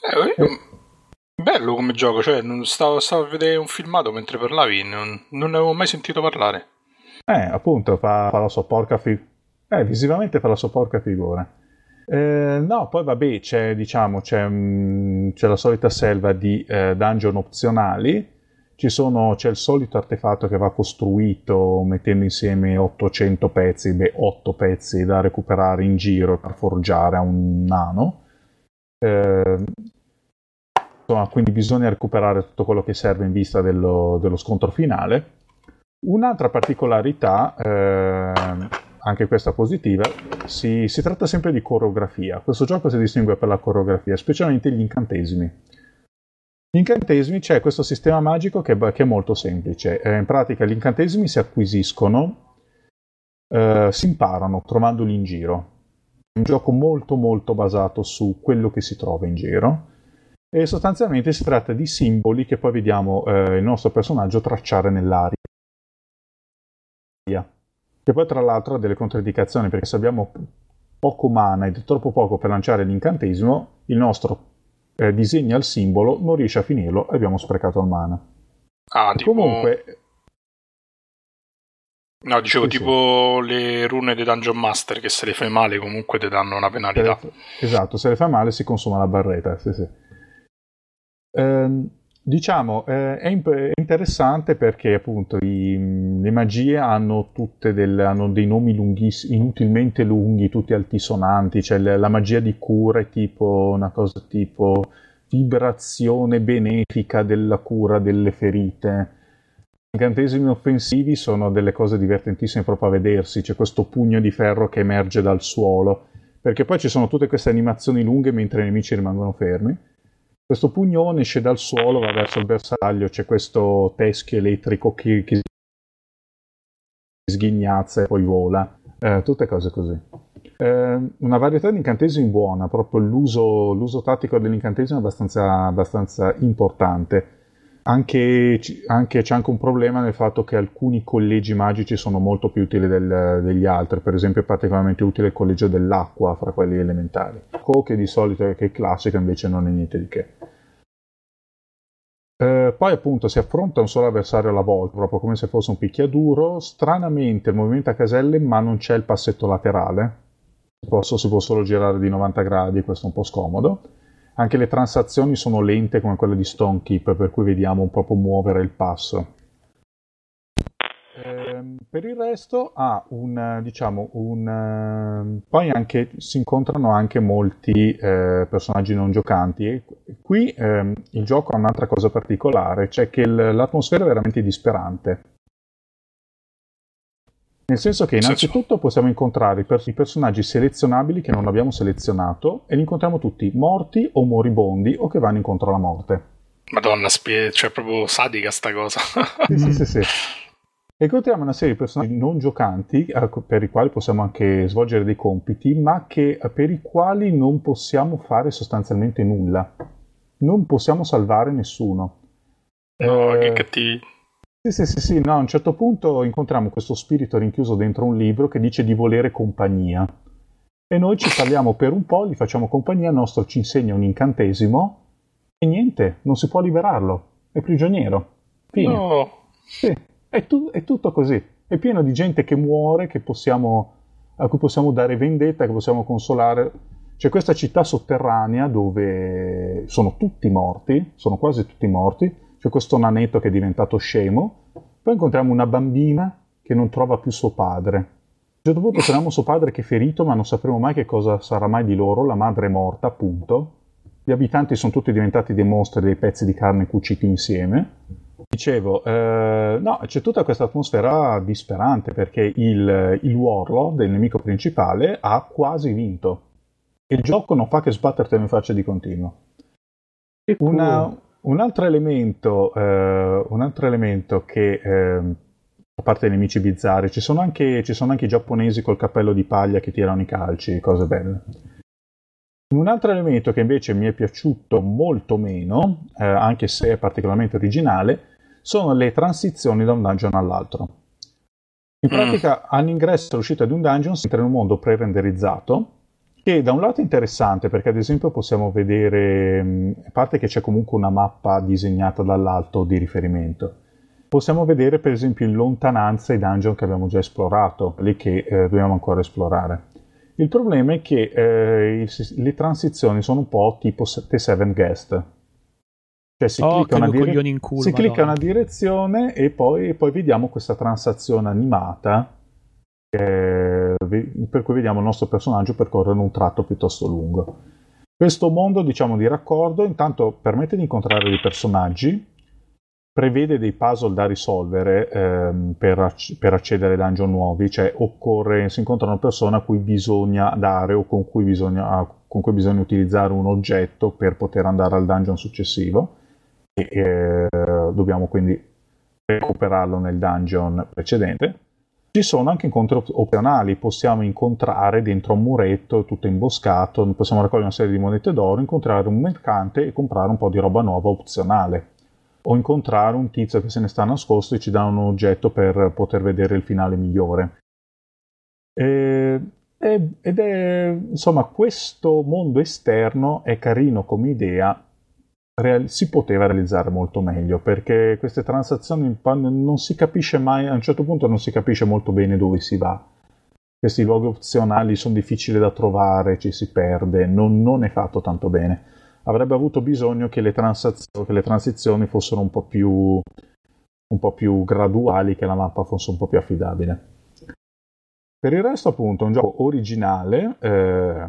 Eh, eh. Bello come gioco, cioè stavo, stavo, a vedere un filmato mentre parlavi, non, non ne avevo mai sentito parlare. Eh, appunto, fa, fa la sua porca figura. Eh, visivamente fa la sua porca figura. Eh, no, poi vabbè, c'è, diciamo, c'è, mm, c'è la solita selva di eh, dungeon opzionali sono, c'è il solito artefatto che va costruito mettendo insieme 800 pezzi, beh 8 pezzi da recuperare in giro per forgiare a un nano. Eh, insomma, quindi bisogna recuperare tutto quello che serve in vista dello, dello scontro finale. Un'altra particolarità, eh, anche questa positiva, si, si tratta sempre di coreografia. Questo gioco si distingue per la coreografia, specialmente gli incantesimi incantesimi c'è questo sistema magico che, che è molto semplice. Eh, in pratica gli incantesimi si acquisiscono, eh, si imparano trovandoli in giro. È un gioco molto molto basato su quello che si trova in giro. E sostanzialmente si tratta di simboli che poi vediamo eh, il nostro personaggio tracciare nell'aria. Che poi tra l'altro ha delle controindicazioni perché se abbiamo poco mana ed troppo poco per lanciare l'incantesimo, il nostro eh, disegna il simbolo, non riesce a finirlo e abbiamo sprecato il mana. Ah, tipo... Comunque... No, dicevo sì, tipo sì. le rune dei Dungeon Master che se le fai male comunque ti danno una penalità. esatto, se le fai male si consuma la barretta, sì sì. Eh, diciamo, eh, è, imp- è, interessante perché appunto i, le magie hanno del, hanno dei nomi lunghissimi, inutilmente lunghi, tutti altisonanti, cioè la, la magia di cura è tipo una cosa tipo vibrazione benefica della cura delle ferite. I incantesimi offensivi sono delle cose divertentissime proprio a vedersi, c'è questo pugno di ferro che emerge dal suolo, perché poi ci sono tutte queste animazioni lunghe mentre i nemici rimangono fermi questo pugnone esce dal suolo, va verso il bersaglio, c'è questo teschio elettrico che, che sghignazza e poi vola. Eh, tutte cose così. Eh, una varietà di incantesimi buona, proprio l'uso, l'uso tattico dell'incantesimo è abbastanza, abbastanza importante. Anche, anche, c'è anche un problema nel fatto che alcuni collegi magici sono molto più utili del, degli altri, per esempio è particolarmente utile il collegio dell'acqua fra quelli elementari. Co che di solito è, che è classico invece non è niente di che. Eh, poi appunto si affronta un solo avversario alla volta, proprio come se fosse un picchiaduro. Stranamente il movimento a caselle, ma non c'è il passetto laterale. Posso, si può solo girare di 90 gradi, questo è un po' scomodo. Anche le transazioni sono lente come quelle di Stonekeep, per cui vediamo un po' muovere il passo. Eh, per il resto ha un, diciamo, un... Uh, poi anche, si incontrano anche molti eh, personaggi non giocanti e qui eh, il gioco ha un'altra cosa particolare, cioè che l'atmosfera è veramente disperante. Nel senso che innanzitutto possiamo incontrare i, per- i, personaggi selezionabili che non abbiamo selezionato e li incontriamo tutti morti o moribondi o che vanno incontro alla morte. Madonna, spie- cioè proprio sadica sta cosa. sì, sì, sì, sì. E incontriamo una serie di personaggi non giocanti eh, per i quali possiamo anche svolgere dei compiti, ma che, eh, per i quali non possiamo fare sostanzialmente nulla. Non possiamo salvare nessuno. No, eh, che cattivi. Sì, sì, sì, sì, no, a un certo punto incontriamo questo spirito rinchiuso dentro un libro che dice di volere compagnia. E noi ci parliamo per un po', gli facciamo compagnia, il nostro ci insegna un incantesimo e niente, non si può liberarlo, è prigioniero. Fine. No. Sì, è, tu- è tutto così. È pieno di gente che muore, che possiamo, a cui possiamo dare vendetta, che possiamo consolare. C'è questa città sotterranea dove sono tutti morti, sono quasi tutti morti, c'è questo nanetto che è diventato scemo, poi incontriamo una bambina che non trova più suo padre. A un certo punto troviamo suo padre che è ferito, ma non sapremo mai che cosa sarà mai di loro, la madre è morta, appunto. Gli abitanti sono tutti diventati dei mostri, dei pezzi di carne cuciti insieme. Dicevo, eh, no, c'è tutta questa atmosfera disperante perché il, il warlord, il nemico principale, ha quasi vinto. E il gioco non fa che sbattertelo in faccia di continuo. Una, un altro elemento, eh, un altro elemento che, eh, a parte i nemici bizzarri, ci sono, anche, ci sono anche i giapponesi col cappello di paglia che tirano i calci, cose belle. Un altro elemento che invece mi è piaciuto molto meno, eh, anche se è particolarmente originale, sono le transizioni da un dungeon all'altro. In pratica, mm. all'ingresso e all'uscita di un dungeon si entra in un mondo pre-renderizzato che da un lato è interessante perché ad esempio possiamo vedere, a parte che c'è comunque una mappa disegnata dall'alto di riferimento, possiamo vedere per esempio in lontananza i dungeon che abbiamo già esplorato, quelli che eh, dobbiamo ancora esplorare. Il problema è che eh, le transizioni sono un po' tipo The7 Guest. Cioè si, oh, clicca, una, dire- culo, si clicca, una direzione e poi, poi vediamo questa transazione animata per cui vediamo il nostro personaggio percorrere un tratto piuttosto lungo. Questo mondo, diciamo, di raccordo intanto permette di incontrare dei personaggi, prevede dei puzzle da risolvere ehm, per, acc- per, accedere ai dungeon nuovi, cioè occorre, si incontrano persone a cui bisogna dare o con cui bisogna, con cui bisogna utilizzare un oggetto per poter andare al dungeon successivo e eh, dobbiamo quindi recuperarlo nel dungeon precedente ci sono anche incontri opzionali, possiamo incontrare dentro un muretto tutto imboscato, possiamo raccogliere una serie di monete d'oro, incontrare un mercante e comprare un po' di roba nuova opzionale. O incontrare un tizio che se ne sta nascosto e ci dà un oggetto per poter vedere il finale migliore. E, ed è, insomma, questo mondo esterno è carino come idea, real- si poteva realizzare molto meglio perché queste transazioni non si capisce mai, a un certo punto non si capisce molto bene dove si va. Questi luoghi opzionali sono difficili da trovare, ci si perde, non, non è fatto tanto bene. Avrebbe avuto bisogno che le, che le transizioni fossero un po' più un po' più graduali che la mappa fosse un po' più affidabile. Per il resto, appunto, è un gioco originale, eh,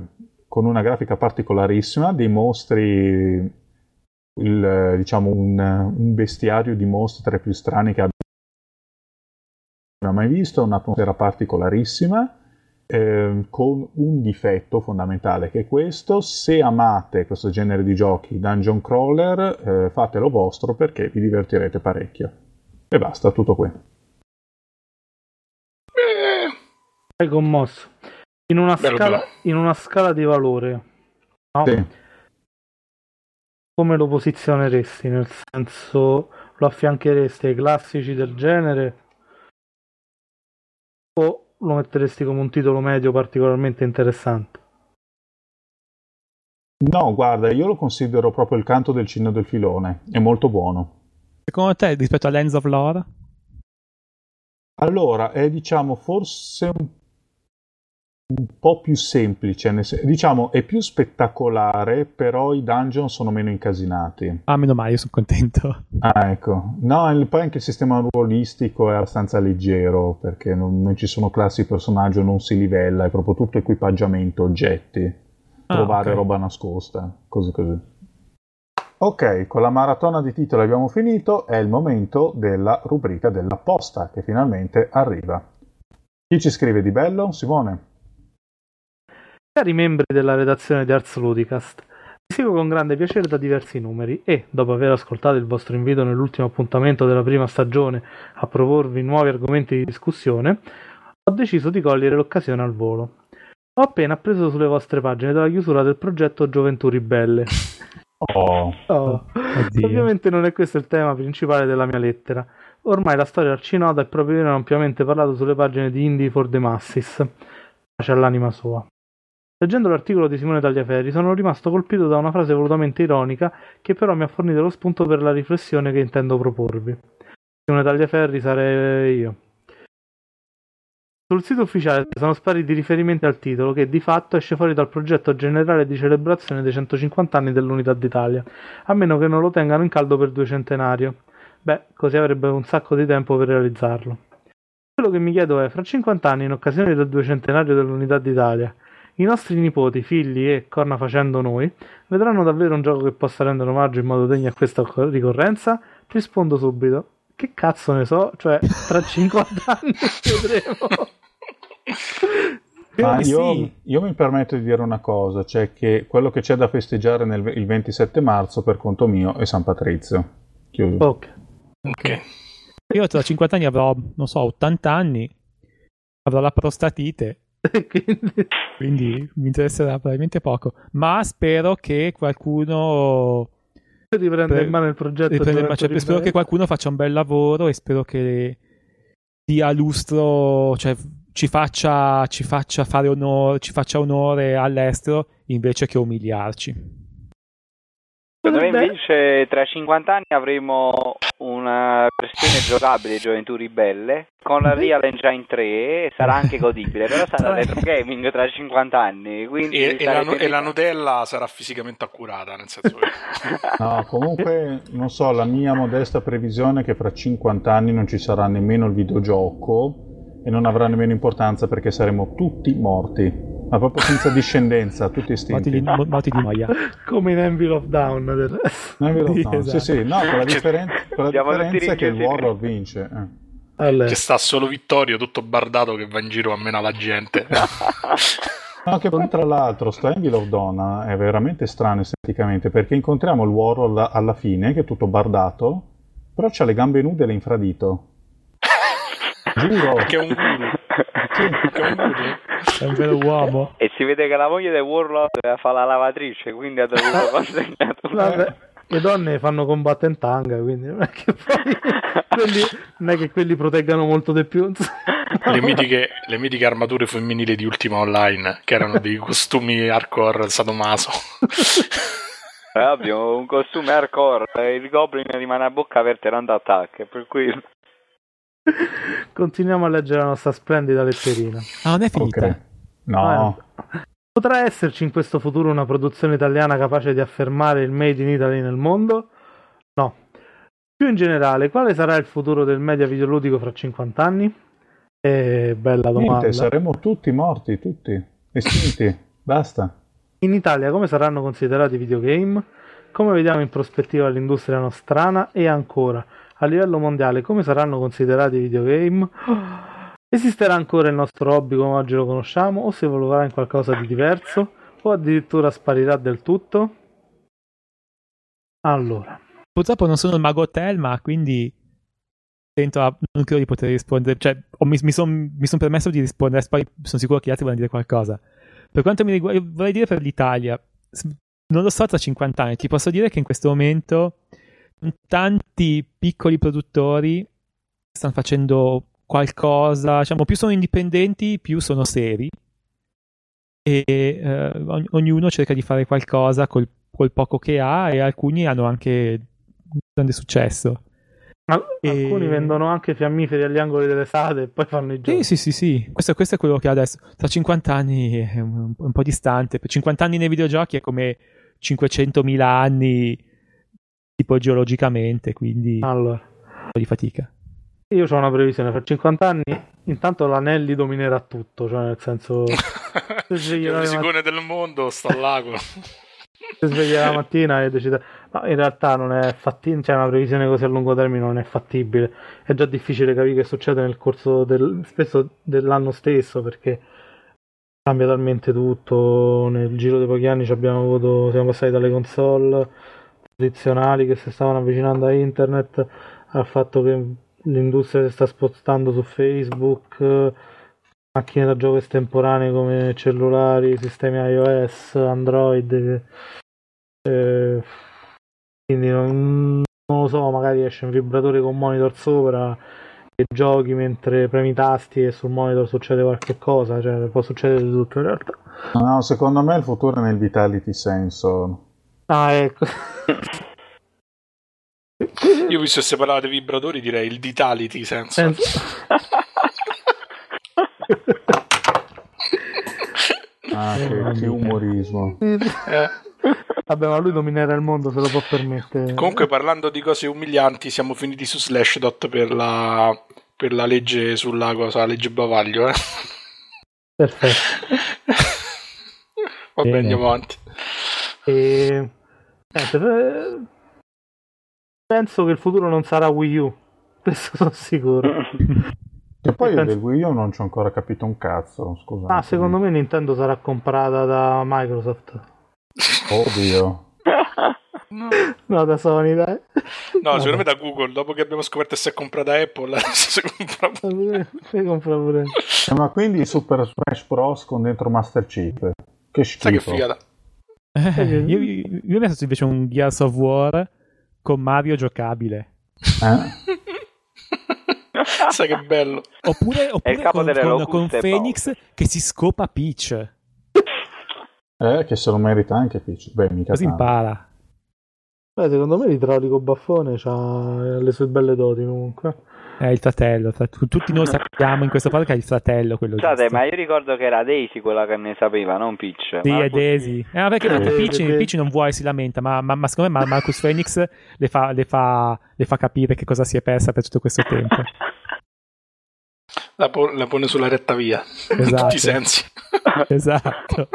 con una grafica particolarissima, dei mostri, il, diciamo, un, un, bestiario di mostri tra i più strani che abbia mai visto, un'atmosfera particolarissima, eh, con un difetto fondamentale che è questo, se amate questo genere di giochi dungeon crawler, eh, fatelo vostro perché vi divertirete parecchio. E basta, tutto qui. Sei commosso. In una, bello, scala, bello. in una scala di valore, no? Sì. Come lo posizioneresti? Nel senso, lo affiancheresti ai classici del genere? O lo metteresti come un titolo medio particolarmente interessante? No, guarda, io lo considero proprio il canto del cigno del filone. È molto buono. Secondo te, rispetto a Lens of Lore? Allora, è diciamo forse un un po' più semplice, diciamo è più spettacolare, però i dungeon sono meno incasinati. Ah, meno male, io sono contento. Ah, ecco. No, poi anche il sistema ruolistico è abbastanza leggero, perché non, non ci sono classi personaggio, non si livella, è proprio tutto equipaggiamento, oggetti, ah, trovare okay. roba nascosta, così così. Ok, con la maratona di titoli abbiamo finito, è il momento della rubrica della posta, che finalmente arriva. Chi ci scrive di bello? Simone? Cari membri della redazione di Ars Ludicast, vi seguo con grande piacere da diversi numeri e, dopo aver ascoltato il vostro invito nell'ultimo appuntamento della prima stagione a proporvi nuovi argomenti di discussione, ho deciso di cogliere l'occasione al volo. Ho appena appreso sulle vostre pagine della chiusura del progetto Gioventù Ribelle. Oh. oh. Ovviamente non è questo il tema principale della mia lettera. Ormai la storia arcinota è proprio viene ampiamente parlato sulle pagine di Indie for the Masses. Pace all'anima sua. Leggendo l'articolo di Simone Tagliaferri sono rimasto colpito da una frase volutamente ironica che però mi ha fornito lo spunto per la riflessione che intendo proporvi. Simone Tagliaferri sarei io. Sul sito ufficiale sono spariti riferimenti al titolo che di fatto esce fuori dal progetto generale di celebrazione dei 150 anni dell'Unità d'Italia, a meno che non lo tengano in caldo per due centenario. Beh, così avrebbe un sacco di tempo per realizzarlo. Quello che mi chiedo è, fra 50 anni, in occasione del duecentenario dell'Unità d'Italia, i nostri nipoti, figli e, corna facendo noi, vedranno davvero un gioco che possa rendere omaggio in modo degno a questa ricorrenza? Rispondo subito. Che cazzo ne so? Cioè, tra 50 anni vedremo. Ma io, io, mi permetto di dire una cosa, cioè che quello che c'è da festeggiare nel, il 27 marzo per conto mio è San Patrizio. Chiuso. Ok. okay. Io tra 50 anni avrò, non so, 80 anni, avrò la prostatite quindi... quindi... mi interesserà probabilmente poco. Ma spero che qualcuno riprenda pre- in mano il progetto. In cioè, spero che qualcuno faccia un bel lavoro e spero che dia lustro, cioè ci faccia, ci faccia fare onore, ci faccia onore all'estero invece che umiliarci. Secondo me invece tra 50 anni avremo una versione giocabile di Gioventù Ribelle con la Real Engine 3 e sarà anche godibile, però sarà retro gaming tra 50 anni. E, e, la, e, la, Nutella sarà fisicamente accurata, nel senso che... No, comunque, non so, la mia modesta previsione è che fra 50 anni non ci sarà nemmeno il videogioco e non avrà nemmeno importanza perché saremo tutti morti ma proprio senza discendenza, tutti estinti. Moti di, moti di noia. Come in Envil of Down. Del... Envil of Down. Esatto. Sì, sì, no, con la, differen- con la differenza che il Warlord vince. Eh. Allora. C'è sta solo Vittorio, tutto bardato, che va in giro a menare la gente. No, che poi tra l'altro sto Envil of Donna è veramente strano esteticamente perché incontriamo il Warlord alla fine che è tutto bardato, però c'ha le gambe nude e l'infradito. Giuro. Che è un guru. Sì. Che è un guru. È un vero uomo. E si vede che la moglie del Warlord fa la lavatrice, quindi ha dovuto consegnare Vabbè, le donne fanno combattere in tanga, quindi non è che poi quelli, non è che quelli proteggano molto di più. Le mitiche, le mitiche, armature femminili di Ultima Online, che erano dei costumi hardcore sadomaso. Eh, abbiamo un costume hardcore, il goblin rimane a bocca aperta e non attacca, per cui... Continuiamo a leggere la nostra splendida letterina. Ah, non è finita? Okay. No. Ah, Potrà esserci in questo futuro una produzione italiana capace di affermare il Made in Italy nel mondo? No. Più in generale, quale sarà il futuro del media videoludico fra 50 anni? Eh, bella domanda. Niente, saremo tutti morti, tutti estinti, basta. In Italia come saranno considerati i videogame? Come vediamo in prospettiva l'industria nostrana? E ancora, a livello mondiale, come saranno considerati i videogame? Esisterà ancora il nostro hobby come oggi lo conosciamo o si evolverà in qualcosa di diverso? O addirittura sparirà del tutto? Allora. Purtroppo non sono il mago hotel, ma quindi tento a, non credo di poter rispondere, cioè mi, mi sono son permesso di rispondere, poi sono sicuro che gli altri vogliono dire qualcosa. Per quanto mi riguarda, vorrei dire per l'Italia, non lo so tra 50 anni, ti posso dire che in questo momento tanti piccoli produttori stanno facendo qualcosa, diciamo, più sono indipendenti, più sono seri e eh, ognuno cerca di fare qualcosa col, col poco che ha e alcuni hanno anche un grande successo. Alcuni vendono anche fiammiferi agli angoli delle sade e poi fanno i giochi. Sì, sì, sì, sì. Questo, questo, è quello che adesso. Tra 50 anni è un, un, po' distante. Per 50 anni nei videogiochi è come 500.000 anni tipo geologicamente, quindi allora. un po' di fatica. Io ho una previsione, per 50 anni intanto l'Anelli dominerà tutto, cioè nel senso... il risicone del mondo sta al lago. si sveglia la mattina e decide ma in realtà non è fattibile cioè una previsione così a lungo termine non è fattibile è già difficile capire che succede nel corso del, spesso dell'anno stesso perché cambia talmente tutto nel giro di pochi anni abbiamo avuto siamo passati dalle console tradizionali che si stavano avvicinando a internet al fatto che l'industria si sta spostando su Facebook macchine da gioco estemporanee come cellulari, sistemi iOS, Android. Eh, quindi non, non, lo so, magari esce un vibratore con monitor sopra e giochi mentre premi tasti e sul monitor succede qualche cosa, cioè può succedere di tutto in realtà. No, secondo me il futuro è nel Vitality Sensor. Ah, ecco. Io visto se parlava dei vibratori direi il Vitality Sensor. ah, che, che umorismo. Eh. Vabbè, ma lui dominerà il mondo se lo può permettere. Comunque, parlando di cose umilianti, siamo finiti su Slashdot per la, per la legge sulla cosa, la legge bavaglio. Eh? Perfetto. Va bene, andiamo avanti. E... penso che il futuro non sarà Wii U, questo sono sicuro. E poi penso... del Wii U non ci ho ancora capito un cazzo, scusa. Ah, secondo me Nintendo sarà comprata da Microsoft. Oddio. No. no, da Sony, dai. No, secondo me da Google. Dopo che abbiamo scoperto se è comprata Apple, si compra pure. Si compra pure. Eh, ma quindi Super Smash Bros. con dentro Master Chief. Che schifo. Sai che figata. Eh, io, io, io ho messo invece un Gears of War con Mario giocabile. Eh? Sai che bello. Oppure, oppure con, con, con Phoenix che si scopa Peach. Eh, che se lo merita anche Peach. Beh, mica Così tanto. impara. Beh, secondo me l'idraulico baffone ha le sue belle doti comunque. È il fratello, tutti noi sappiamo in questo podcast è il fratello quello Scusate, ma io ricordo che era Daisy quella che ne sapeva, non Peach. Sì, Marcus... è Daisy. Eh, perché eh, Peach, Daisy. Peach non vuole, si lamenta, ma, ma, ma secondo me Marcus Phoenix le fa, le, fa, le fa capire che cosa si è persa per tutto questo tempo. La, po- la pone sulla retta via, esatto. in tutti i esatto. sensi. esatto.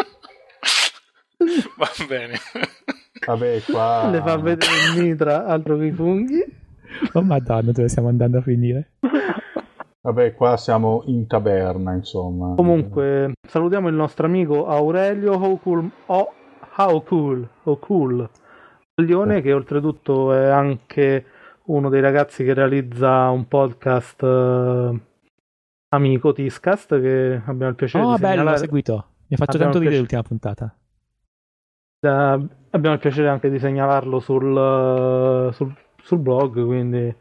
Va bene. Vabbè, qua... Le fa vedere il mitra, altro che i funghi. Oh madonna, dove stiamo andando a finire? Vabbè, qua siamo in taberna, insomma. Comunque, salutiamo il nostro amico Aurelio How Cool, oh, how cool, oh cool. Leone, che oltretutto è anche uno dei ragazzi che realizza un podcast uh, amico Tiscast che abbiamo il piacere oh, di bello, segnalare. l'ho seguito. Mi ha fatto abbiamo tanto ridere l'ultima puntata. Da, abbiamo il piacere anche di segnalarlo sul, sul, sul blog, quindi...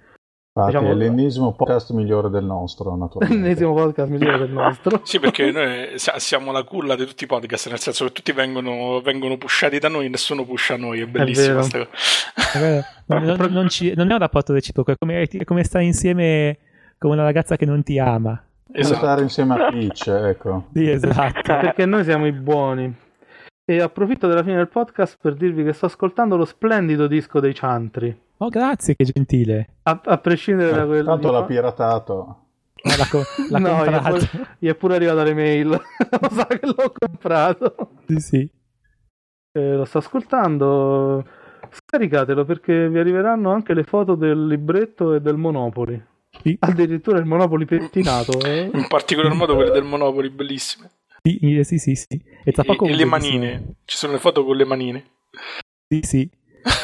Infatti, diciamo, è l'ennesimo podcast migliore del nostro, naturalmente. l'ennesimo podcast migliore del nostro. sì, perché noi siamo la culla di tutti i podcast, nel senso che tutti vengono, vengono pushati da noi, nessuno pusha noi, è bellissimo. È non, non, ci, non, è un rapporto reciproco, è come, è come stare insieme con una ragazza che non ti ama. Esatto. Stare insieme a Peach, ecco. Sì, esatto. perché noi siamo i buoni. E approfitto della fine del podcast per dirvi che sto ascoltando lo splendido disco dei Chantry. Oh, grazie, che gentile. A, a prescindere eh, da quello. Tanto l'ha piratato. Eh, l'ha, co- l'ha no, comprato. Gli è, pure, gli è pure arrivata l'email. lo sa che l'ho comprato. Sì, sì. Eh, lo sto ascoltando. Scaricatelo perché vi arriveranno anche le foto del libretto e del Monopoli. Sì. Addirittura il Monopoli pettinato. Eh? In particolar modo quelle del Monopoli, bellissime. Sì, sì, sì, sì. E, e, e le manine. Ci sono le foto con le manine. Sì, sì.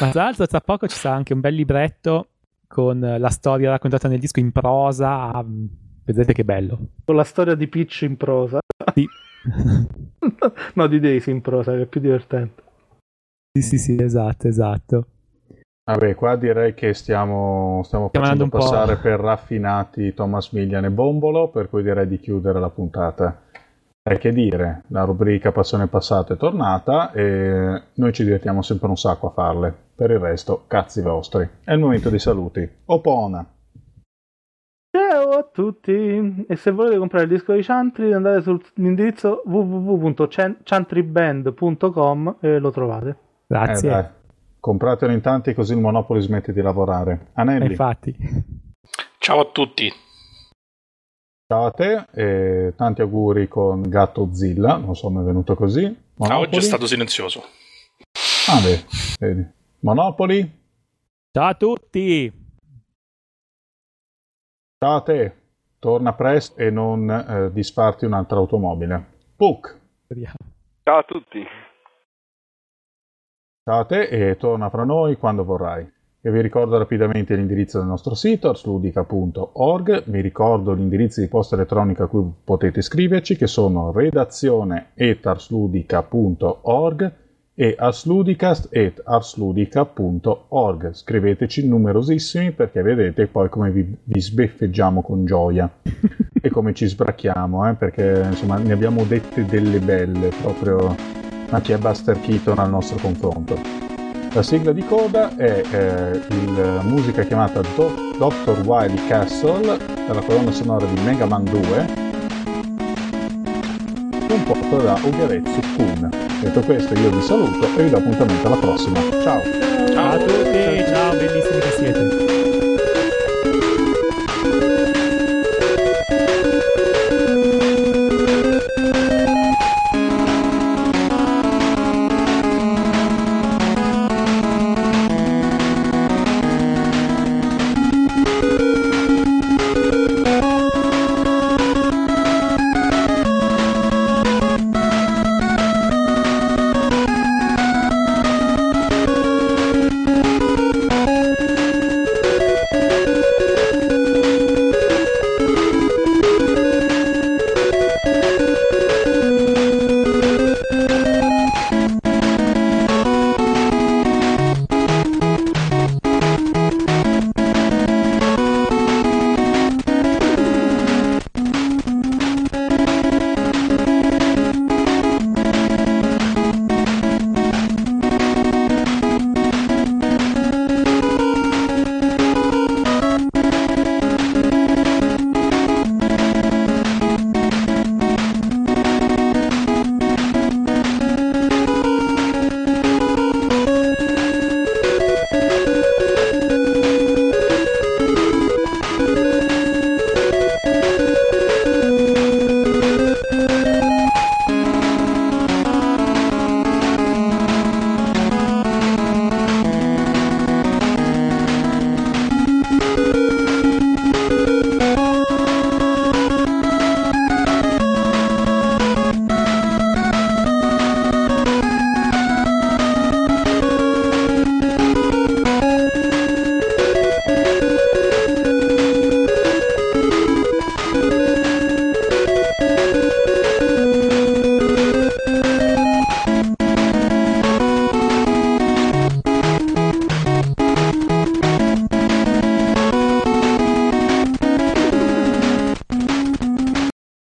Ma tra l'altro tra poco ci sarà anche un bel libretto con la storia raccontata nel disco in prosa. Ah, Vedete che bello. Con la storia di Peach in prosa. Sì. no, di Daisy in prosa, che è più divertente. Sì, sì, sì, esatto, esatto. Vabbè, qua direi che stiamo, stiamo facendo un po'. passare per raffinati Thomas Millian e Bombolo, per cui direi di chiudere la puntata. E che dire, la rubrica Passione Passata è tornata e noi ci divertiamo sempre un sacco a farle. Per il resto, cazzi vostri. È il momento dei saluti. Opona! Ciao a tutti! E se volete comprare il disco di Chantry andate sull'indirizzo www.chantryband.com e lo trovate. Grazie. Eh, compratelo in tanti così il Monopoli smette di lavorare. Anelli, Infatti. Ciao a tutti. Ciao a te e tanti auguri con Gatto Zilla, non so come è venuto così. Ah, Monopoli? oggi è stato silenzioso. Ah, beh, vedi. Monopoli, Ciao a tutti. ciao a te. Torna presto e non eh, disfarti un'altra automobile. Puck. Ciao a tutti. ciao a te e torna fra noi quando vorrai. E vi ricordo rapidamente l'indirizzo del nostro sito arsludica.org, vi ricordo l'indirizzo di posta elettronica a cui potete scriverci che sono redazione.arsludica.org e arsludicast.arsludica.org. Scriveteci numerosissimi perché vedete poi come vi, vi sbeffeggiamo con gioia e come ci sbracchiamo, eh, perché insomma ne abbiamo dette delle belle proprio chi è Buster Keaton al nostro confronto. La sigla di coda è eh, la musica chiamata Do- Dr. Wily Castle della colonna sonora di Mega Man 2 composto da Ugaretsu Kun. Detto questo io vi saluto e vi do appuntamento alla prossima. Ciao! Ciao a tutti.